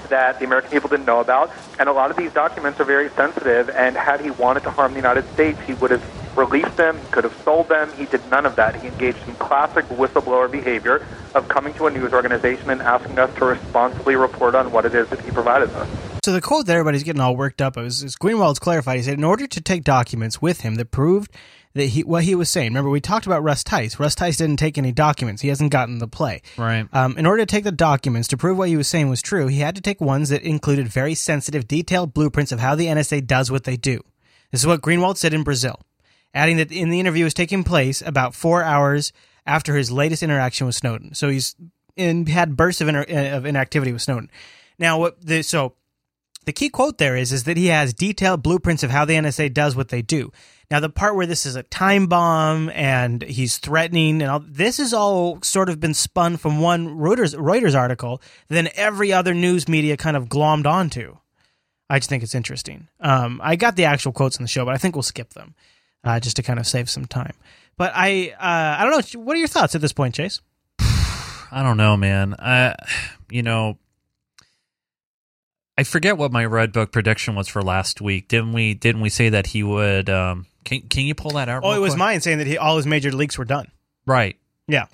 that the American people didn't know about. And a lot of these documents are very sensitive, and had he wanted to harm the United States, he would have released them, he could have sold them. He did none of that. He engaged in classic whistleblower behavior of coming to a news organization and asking us to responsibly report on what it is that he provided us. So the quote that everybody's getting all worked up is, is Greenwald's clarified. He said, in order to take documents with him that proved that he what he was saying. Remember, we talked about Russ Tice. Russ Tice didn't take any documents. He hasn't gotten the play. Right. Um, in order to take the documents to prove what he was saying was true, he had to take ones that included very sensitive, detailed blueprints of how the NSA does what they do. This is what Greenwald said in Brazil, adding that in the interview was taking place about four hours after his latest interaction with Snowden. So he's in, had bursts of, inter, of inactivity with Snowden. Now, what the so the key quote there is is that he has detailed blueprints of how the NSA does what they do. Now, the part where this is a time bomb and he's threatening and all this has all sort of been spun from one Reuters Reuters article, then every other news media kind of glommed onto. I just think it's interesting. Um, I got the actual quotes in the show, but I think we'll skip them uh, just to kind of save some time. But I, uh, I don't know. What are your thoughts at this point, Chase? I don't know, man. I, you know, I forget what my red book prediction was for last week. Didn't we? Didn't we say that he would? Um, can Can you pull that out? Oh, it was quick? mine saying that he, all his major leaks were done. Right. Yeah.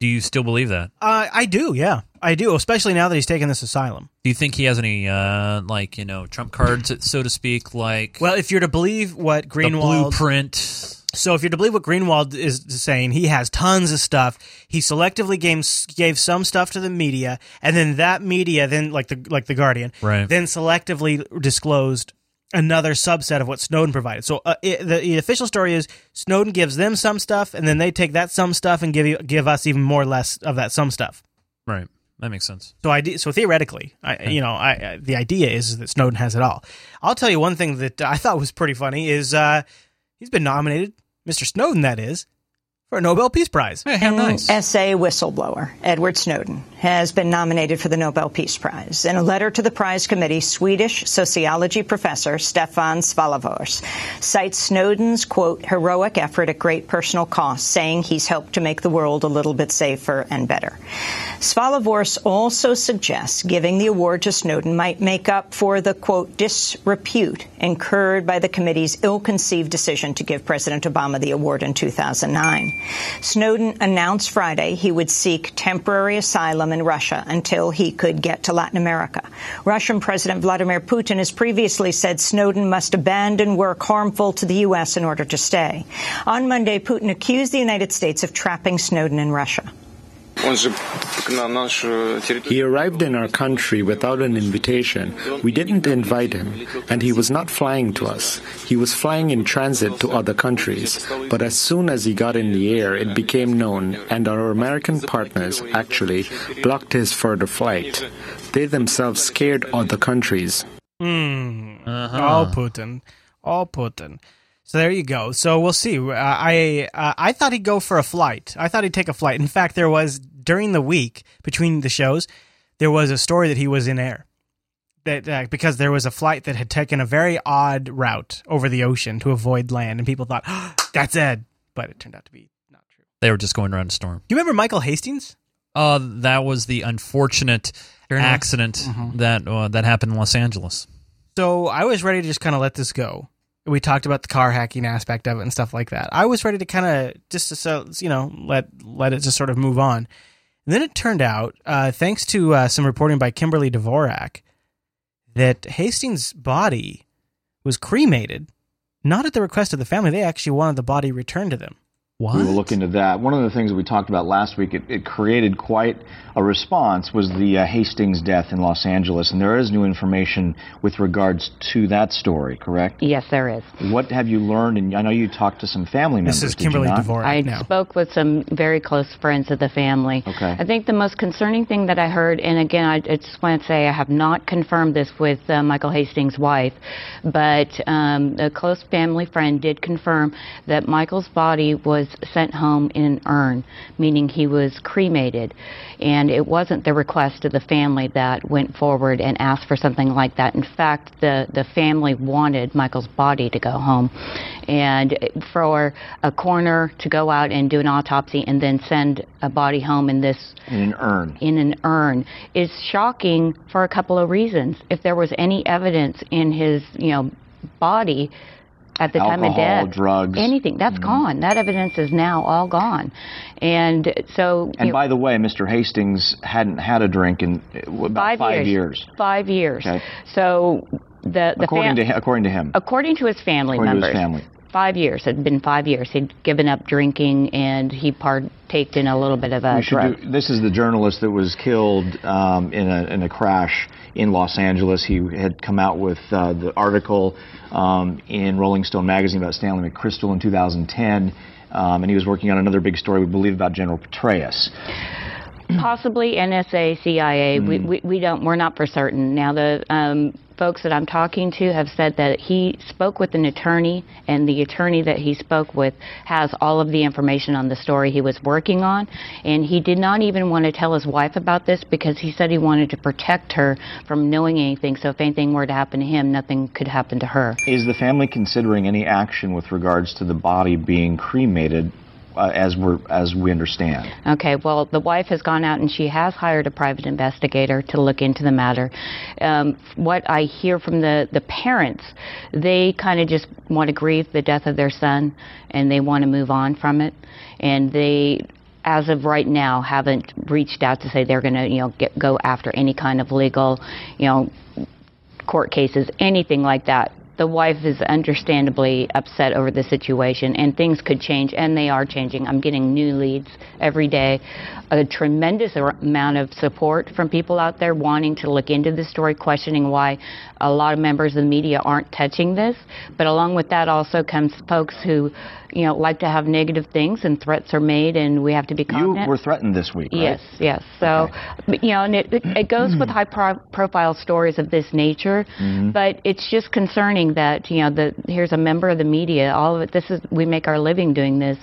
Do you still believe that? Uh, I do. Yeah, I do. Especially now that he's taken this asylum. Do you think he has any, uh, like you know, trump cards, so to speak? Like, Well, if you're to believe what Greenwald blueprint. So if you're to believe what Greenwald is saying, he has tons of stuff. He selectively gave, gave some stuff to the media, and then that media, then like the like the Guardian, Right. then selectively disclosed another subset of what Snowden provided. So uh, it, the, the official story is Snowden gives them some stuff, and then they take that some stuff and give you, give us even more or less of that some stuff. Right. That makes sense. So I so theoretically, I, you know, I, I the idea is that Snowden has it all. I'll tell you one thing that I thought was pretty funny is uh, he's been nominated, Mr. Snowden, that is, for a Nobel Peace Prize. how nice! SA whistleblower Edward Snowden has been nominated for the Nobel Peace Prize. In a letter to the prize committee, Swedish sociology professor Stefan Svallfors cites Snowden's, quote, heroic effort at great personal cost, saying he's helped to make the world a little bit safer and better. Svallfors also suggests giving the award to Snowden might make up for the, quote, disrepute incurred by the committee's ill-conceived decision to give President Obama the award in 2009. Snowden announced Friday he would seek temporary asylum in Russia until he could get to Latin America. Russian President Vladimir Putin has previously said Snowden must abandon work harmful to the U.S. in order to stay. On Monday, Putin accused the United States of trapping Snowden in Russia. He arrived in our country without an invitation. We didn't invite him, and he was not flying to us. He was flying in transit to other countries. But as soon as he got in the air, it became known, and our American partners, actually, blocked his further flight. They themselves scared other countries. Hmm. Uh-huh. All Putin. All Putin. So there you go. So we'll see. Uh, I uh, I thought he'd go for a flight. I thought he'd take a flight. In fact, there was during the week between the shows, there was a story that he was in air. That uh, because there was a flight that had taken a very odd route over the ocean to avoid land, and people thought that's Ed, but it turned out to be. Not true. They were just going around a storm. Do you remember Michael Hastings? Uh, that was the unfortunate accident Mhm. that uh, that happened in Los Angeles. So I was ready to just kind of let this go. We talked about the car hacking aspect of it and stuff like that. I was ready to kind of just so you know let let it just sort of move on. And then it turned out, uh, thanks to uh, some reporting by Kimberly Dvorak, that Hastings' body was cremated, not at the request of the family. They actually wanted the body returned to them. What? We will look into that. One of the things that we talked about last week, it, it created quite a response, was the uh, Hastings death in Los Angeles. And there is new information with regards to that story, correct? Yes, there is. What have you learned? And I know you talked to some family members. This is Kimberly not? Dvorak I now. spoke with some very close friends of the family. Okay. I think the most concerning thing that I heard, and again, I I just want to say I have not confirmed this with uh, Michael Hastings' wife, but um, a close family friend did confirm that Michael's body was sent home in an urn, meaning he was cremated. And it wasn't the request of the family that went forward and asked for something like that. In fact, the, the family wanted Michael's body to go home. And for a coroner to go out and do an autopsy and then send a body home in this In an urn. in an urn is shocking for a couple of reasons. If there was any evidence in his, you know, body at the time of Alcohol, death, drugs. anything that's gone. That evidence is now all gone, and so And you know, by the way, Mr. Hastings hadn't had a drink in uh, about five, years. Five years. Okay. So the the According to according to him. according to his family According to his family. Five years. It had been five years. He'd given up drinking and he partaked in a little bit of a drug. do, this is the journalist that was killed um, in, a, in a crash in Los Angeles. He had come out with uh, the article um, in Rolling Stone magazine about Stanley McChrystal in 2010, um, and he was working on another big story, we believe, about General Petraeus. Possibly NSA, CIA. We, Mm. we, we don't. We're not for certain. Now the um, folks that I'm talking to have said that he spoke with an attorney, and the attorney that he spoke with has all of the information on the story he was working on, and he did not even want to tell his wife about this because he said he wanted to protect her from knowing anything. So if anything were to happen to him, nothing could happen to her. Is the family considering any action with regards to the body being cremated, uh, as we as we understand? Okay, well, the wife has gone out and she has hired a private investigator to look into the matter. Um, what I hear from the, the parents, they kind of just want to grieve the death of their son and they want to move on from it. And they, as of right now, haven't reached out to say they're going to, you know, get, go after any kind of legal, you know, court cases, anything like that. The wife is understandably upset over the situation, and things could change, and they are changing. I'm getting new leads every day, a tremendous amount of support from people out there wanting to look into the story, questioning why a lot of members of the media aren't touching this. But along with that, also comes folks who, you know, like to have negative things, and threats are made, and we have to be You were threatened this week, right? Yes, yes. So, but, you know, and it, it, goes with high pro- profile stories of this nature, Mhm. but it's just concerning that, you know, the, here's a member of the media, all of it, this is, we make our living doing this.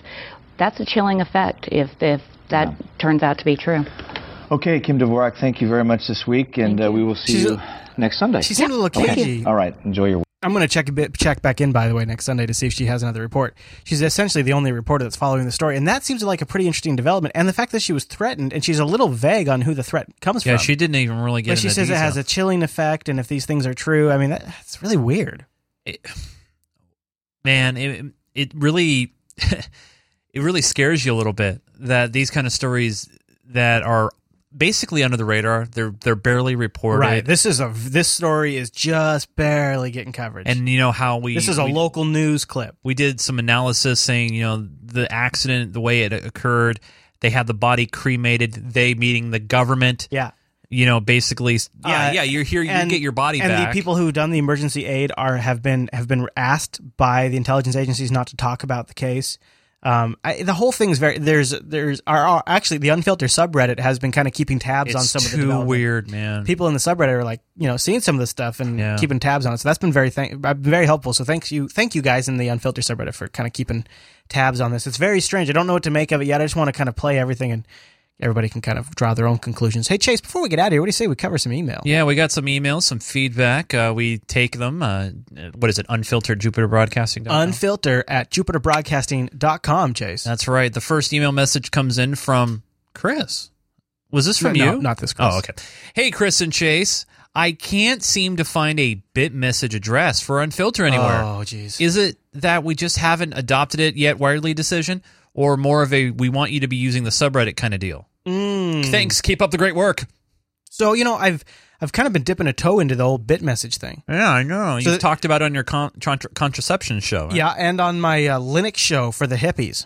That's a chilling effect if, if that turns out to be true. Okay, Kim Dvorak, thank you very much this week, and uh, we will see She's you a- next Sunday. she seemed a little Okay. cagey. All right, enjoy your. I'm going to check a bit, check back in by the way next Sunday to see if she has another report. She's essentially the only reporter that's following the story, and that seems like a pretty interesting development. And the fact that she was threatened, and she's a little vague on who the threat comes Yeah, from. Yeah, she didn't even really get But she into says it has a chilling effect, and if these things are true, I mean, that, that's really weird. man it, it really it really scares you a little bit that these kind of stories that are basically under the radar they're they're barely reported Right. This is a this story is just barely getting coverage. and you know how we this is a we- local news clip. we did some analysis saying you know the accident the way it occurred they had the body cremated they meeting the government Yeah. you know basically yeah Uh, yeah you're here you and- get your body and back the people who done the emergency aid are have been have been asked by the intelligence agencies not to talk about the case. Um, I, the whole thing's very there's there's are, are actually the unfiltered subreddit has been kind of keeping tabs on It's some of the too weird man People in the subreddit are like you know seeing some of this stuff and Yeah. keeping tabs on it. So that's been very thank, very helpful. So thanks you thank you guys in the unfiltered subreddit for kind of keeping tabs on this. It's very strange. I don't know what to make of it yet. I just want to kind of play everything and everybody can kind of draw their own conclusions. Hey Chase, before we get out of here, what do you say we cover some email? Yeah, we got some emails, some feedback. Uh, we take them. Uh, what is it? Unfiltered Jupiter Broadcasting. Unfilter at jupiterbroadcasting.com, Chase. That's right. The first email message comes in from Chris. Was this from No, you? no, not this Chris. Oh, okay. Hey, Chris and Chase. I can't seem to find a Bitmessage address for Unfilter anywhere. Oh, jeez. Is it that we just haven't adopted it yet, widely decision, or more of a we want you to be using the subreddit kind of deal? Mm. Thanks. Keep up the great work. So you know, I've I've kind of been dipping a toe into the old Bitmessage thing. Yeah, I know. So- You've talked about it on your con- contra- contraception show. right? Yeah, and on my uh, Linux show for the hippies.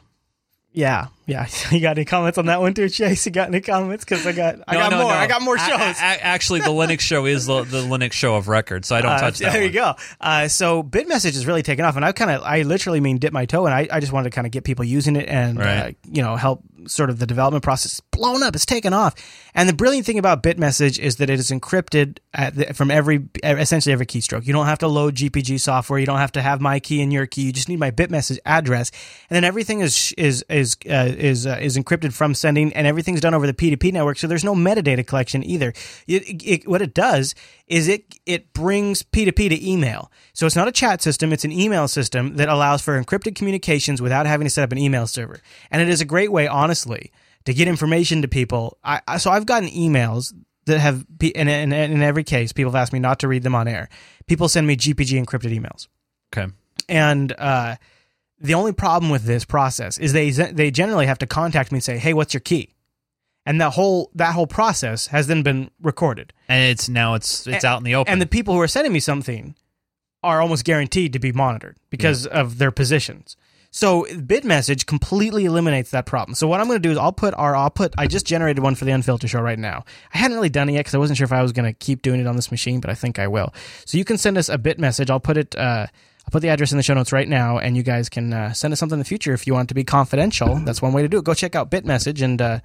Yeah, yeah. You got any comments on that one too, Chase? You got any comments? Because I got I No, got no, more. no. I got more shows. a- a- actually, the Linux show is the, the Linux show of record, so I don't Uh, touch that. There one. you go. Uh, so Bitmessage is really taken off, and I kind of, I literally mean dip my toe, and I, I just wanted to kind of get people using it and, uh, you know, help sort of the development process. It's blown up. It's taken off. And the brilliant thing about Bitmessage is that it is encrypted the, from every, essentially every keystroke. You don't have to load GPG software. You don't have to have my key and your key. You just need my Bitmessage address, and then everything is is is uh, is uh, is encrypted from sending, and everything's done over the P2P network. So there's no metadata collection either. It, it, what it does is it it brings P2P to email. So it's not a chat system; it's an email system that allows for encrypted communications without having to set up an email server. And it is a great way, honestly, to get information to people. I, I so I've gotten emails that have, and in, in every case, people have asked me not to read them on air. People send me GPG encrypted emails. Okay. And uh, the only problem with this process is they they generally have to contact me and say, "Hey, what's your key?" And that whole that whole process has then been recorded. And it's now it's it's out in the open. And the people who are sending me something are almost guaranteed to be monitored because of their positions. So BitMessage completely eliminates that problem. So what I'm going to do is I'll put our I'll put I just generated one for the Unfiltered show right now. I hadn't really done it yet because I wasn't sure if I was going to keep doing it on this machine, but I think I will. So you can send us a Bitmessage. I'll put it. Uh, I'll put the address in the show notes right now, and you guys can uh, send us something in the future if you want it to be confidential. That's one way to do it. Go check out BitMessage, and uh,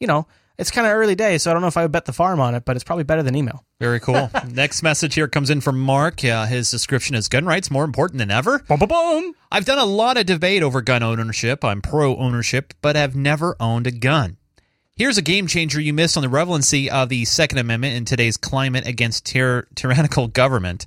you know it's kind of early days, so I don't know if I would bet the farm on it, but it's probably better than email. Very cool. Next message here comes in from Mark. Uh, his description is gun rights more important than ever. Boom, boom, boom. I've done a lot of debate over gun ownership. I'm pro ownership, but have never owned a gun. Here's a game changer you missed on the relevancy of the Second Amendment in today's climate against tyr- tyrannical government.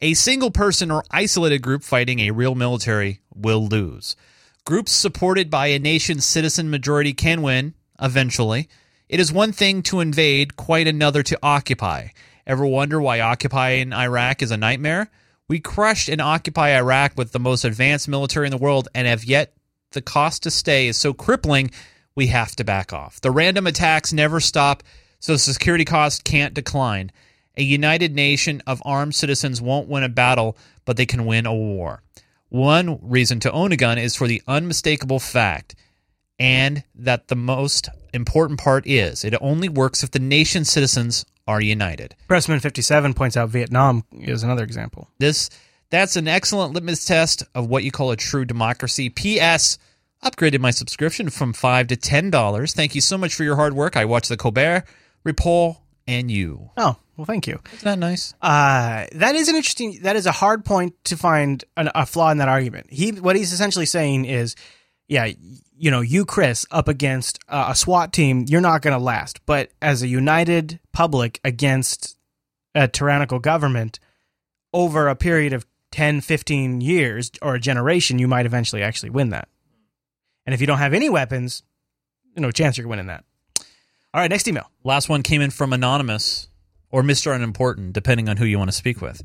A single person or isolated group fighting a real military will lose. Groups supported by a nation's citizen majority can win, eventually. It is one thing to invade, quite another to occupy. Ever wonder why occupying Iraq is a nightmare? We crushed and occupy Iraq with the most advanced military in the world, and have yet the cost to stay is so crippling, we have to back off. The random attacks never stop, so security costs can't decline. A united nation of armed citizens won't win a battle, but they can win a war. One reason to own a gun is for the unmistakable fact, and that the most important part is it only works if the nation's citizens are united. Pressman fifty seven points out Vietnam is another example. This that's an excellent litmus test of what you call a true democracy. P.S. Upgraded my subscription from five to ten dollars. Thank you so much for your hard work. I watch the Colbert Report and you. Oh well, thank you. Isn't that nice? Uh, that is an interesting. That is a hard point to find an, a flaw in that argument. He what he's essentially saying is, yeah, you know, you Chris up against uh, a SWAT team, you're not going to last. But as a united public against a tyrannical government over a period of 10, 15 years or a generation, you might eventually actually win that. And if you don't have any weapons, you know, chance you're winning that. All right, next email. Last one came in from Anonymous or Mr. Unimportant, depending on who you want to speak with.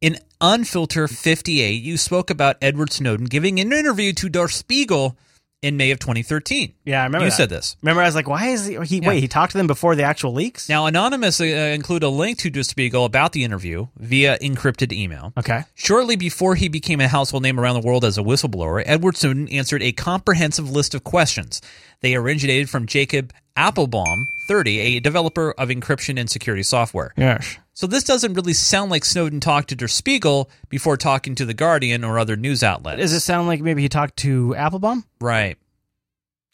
In Unfilter 58, you spoke about Edward Snowden giving an interview to Der Spiegel in May of 2013. Yeah, I remember You that. said this. Remember, I was like, why is he? he Yeah. Wait, he talked to them before the actual leaks? Now, Anonymous uh, include a link to Der Spiegel about the interview via encrypted email. Okay. Shortly before he became a household name around the world as a whistleblower, Edward Snowden answered a comprehensive list of questions. They originated from Jacob Appelbaum, 30, a developer of encryption and security software. Yes. So this doesn't really sound like Snowden talked to Der Spiegel before talking to The Guardian or other news outlets. Does it sound like maybe he talked to Appelbaum? Right.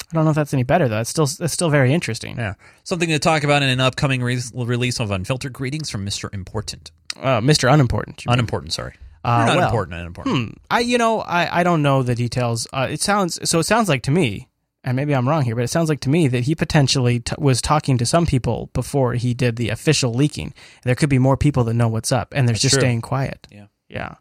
I don't know if that's any better though. It's still it's still very interesting. Yeah. Something to talk about in an upcoming re- release of Unfiltered Greetings from Mr. Important. Uh, Mr. Unimportant. you mean. Unimportant, sorry. Uh, not well, important, unimportant. Hmm. I you know I I don't know the details. Uh, it sounds so. It sounds like to me, and maybe I'm wrong here, but it sounds like to me that he potentially t- was talking to some people before he did the official leaking. There could be more people that know what's up, and they're That's just true. staying quiet. Yeah. Yeah.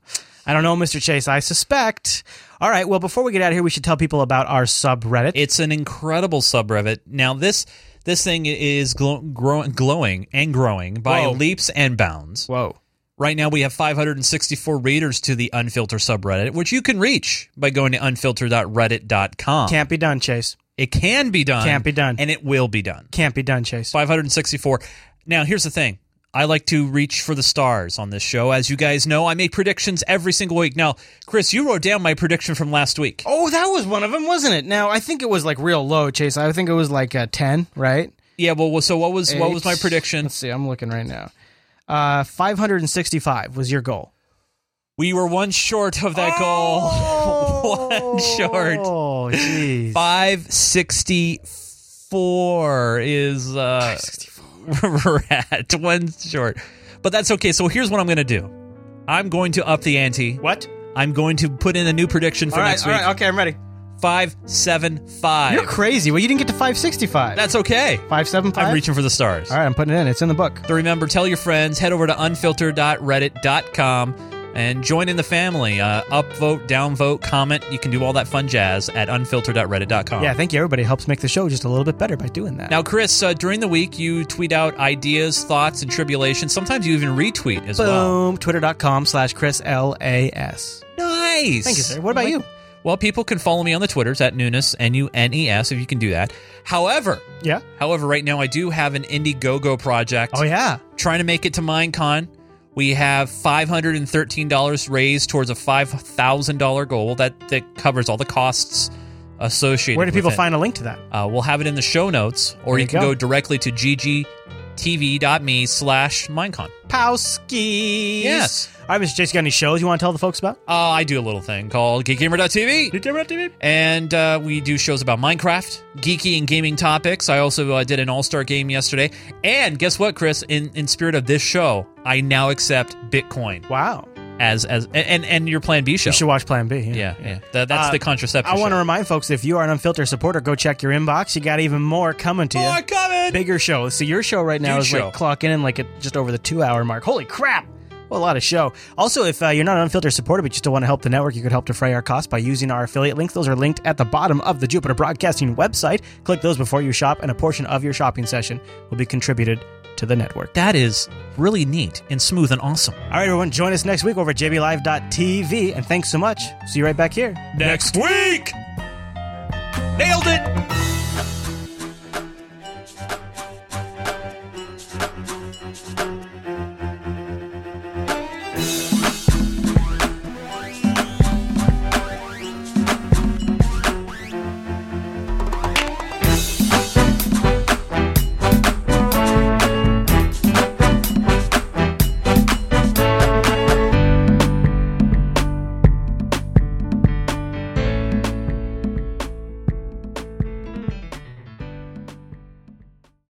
I don't know, Mr. Chase. I suspect. All right. Well, before we get out of here, we should tell people about our subreddit. It's an incredible subreddit. Now this This thing is glow, grow, glowing and growing by Whoa. leaps and bounds. Whoa. Right now, we have 564 readers to the Unfilter subreddit, which you can reach by going to unfilter.reddit.com. Can't be done, Chase. It can be done. Can't be done. And it will be done. Can't be done, Chase. 564. Now, here's the thing. I like to reach for the stars on this show. As you guys know, I make predictions every single week. Now, Chris, you wrote down my prediction from last week. Oh, that was one of them, wasn't it? Now, I think it was like real low, Chase. I think it was like uh, 10, right? Yeah, well, so what was what was my prediction? Let's see. I'm looking right now. Uh, 565 was your goal. We were one short of that goal. one short. Oh, jeez. 564 is uh where we're at. One short. But that's okay. So here's what I'm going to do. I'm going to up the ante. What? I'm going to put in a new prediction for All right, next week. right, okay, I'm ready. 575. You're crazy. Well, you didn't get to 565. That's okay. 575? I'm reaching for the stars. All right, I'm putting it in. It's in the book. So remember, tell your friends, head over to unfiltered.reddit.com and join in the family. Uh, upvote, downvote, comment. You can do all that fun jazz at unfiltered.reddit.com. Yeah, thank you. Everybody helps make the show just a little bit better by doing that. Now, Chris, uh, during the week, you tweet out ideas, thoughts, and tribulations. Sometimes you even retweet as well. Boom. Twitter.com slash Chris L-A-S. Nice. Thank you, sir. What about you? Well, people can follow me on the Twitters at Nunes, N U N E S, if you can do that. However, Yeah. however, right now I do have an Indiegogo project. Oh, yeah. Trying to make it to Minecon. We have $513 raised towards a $5,000 goal that, that covers all the costs associated Where do people it. find a link to that? Uh, we'll have it in the show notes, or There you can go. go directly to ggtv.me slash Minecon. Powskis. Yes. All right, Mr. Chase, you got any shows you want to tell the folks about? Uh, I do a little thing called GeekGamer.tv. GeekGamer.tv. And uh, we do shows about Minecraft, geeky and gaming topics. I also uh, did an all star game yesterday. And guess what, Chris? In, in spirit of this show, I now accept Bitcoin. Wow. As as and and your Plan B show. You should watch Plan B. Yeah, Yeah, yeah. That, that's Uh, the contraception. I want to remind folks if you are an unfiltered supporter, go check your inbox. You got even more coming to you. More coming. Bigger show. So your show right now is show. like clocking in like at just over the two hour mark. Holy crap! What a lot of show. Also, if uh, you're not an unfiltered supporter but you still want to help the network, you could help defray our costs by using our affiliate links. Those are linked at the bottom of the Jupiter Broadcasting website. Click those before you shop, and a portion of your shopping session will be contributed to the network. That is really neat and smooth and awesome. All right, everyone, join us next week over at jblive.tv, and thanks so much. See you right back here Next week! Nailed it!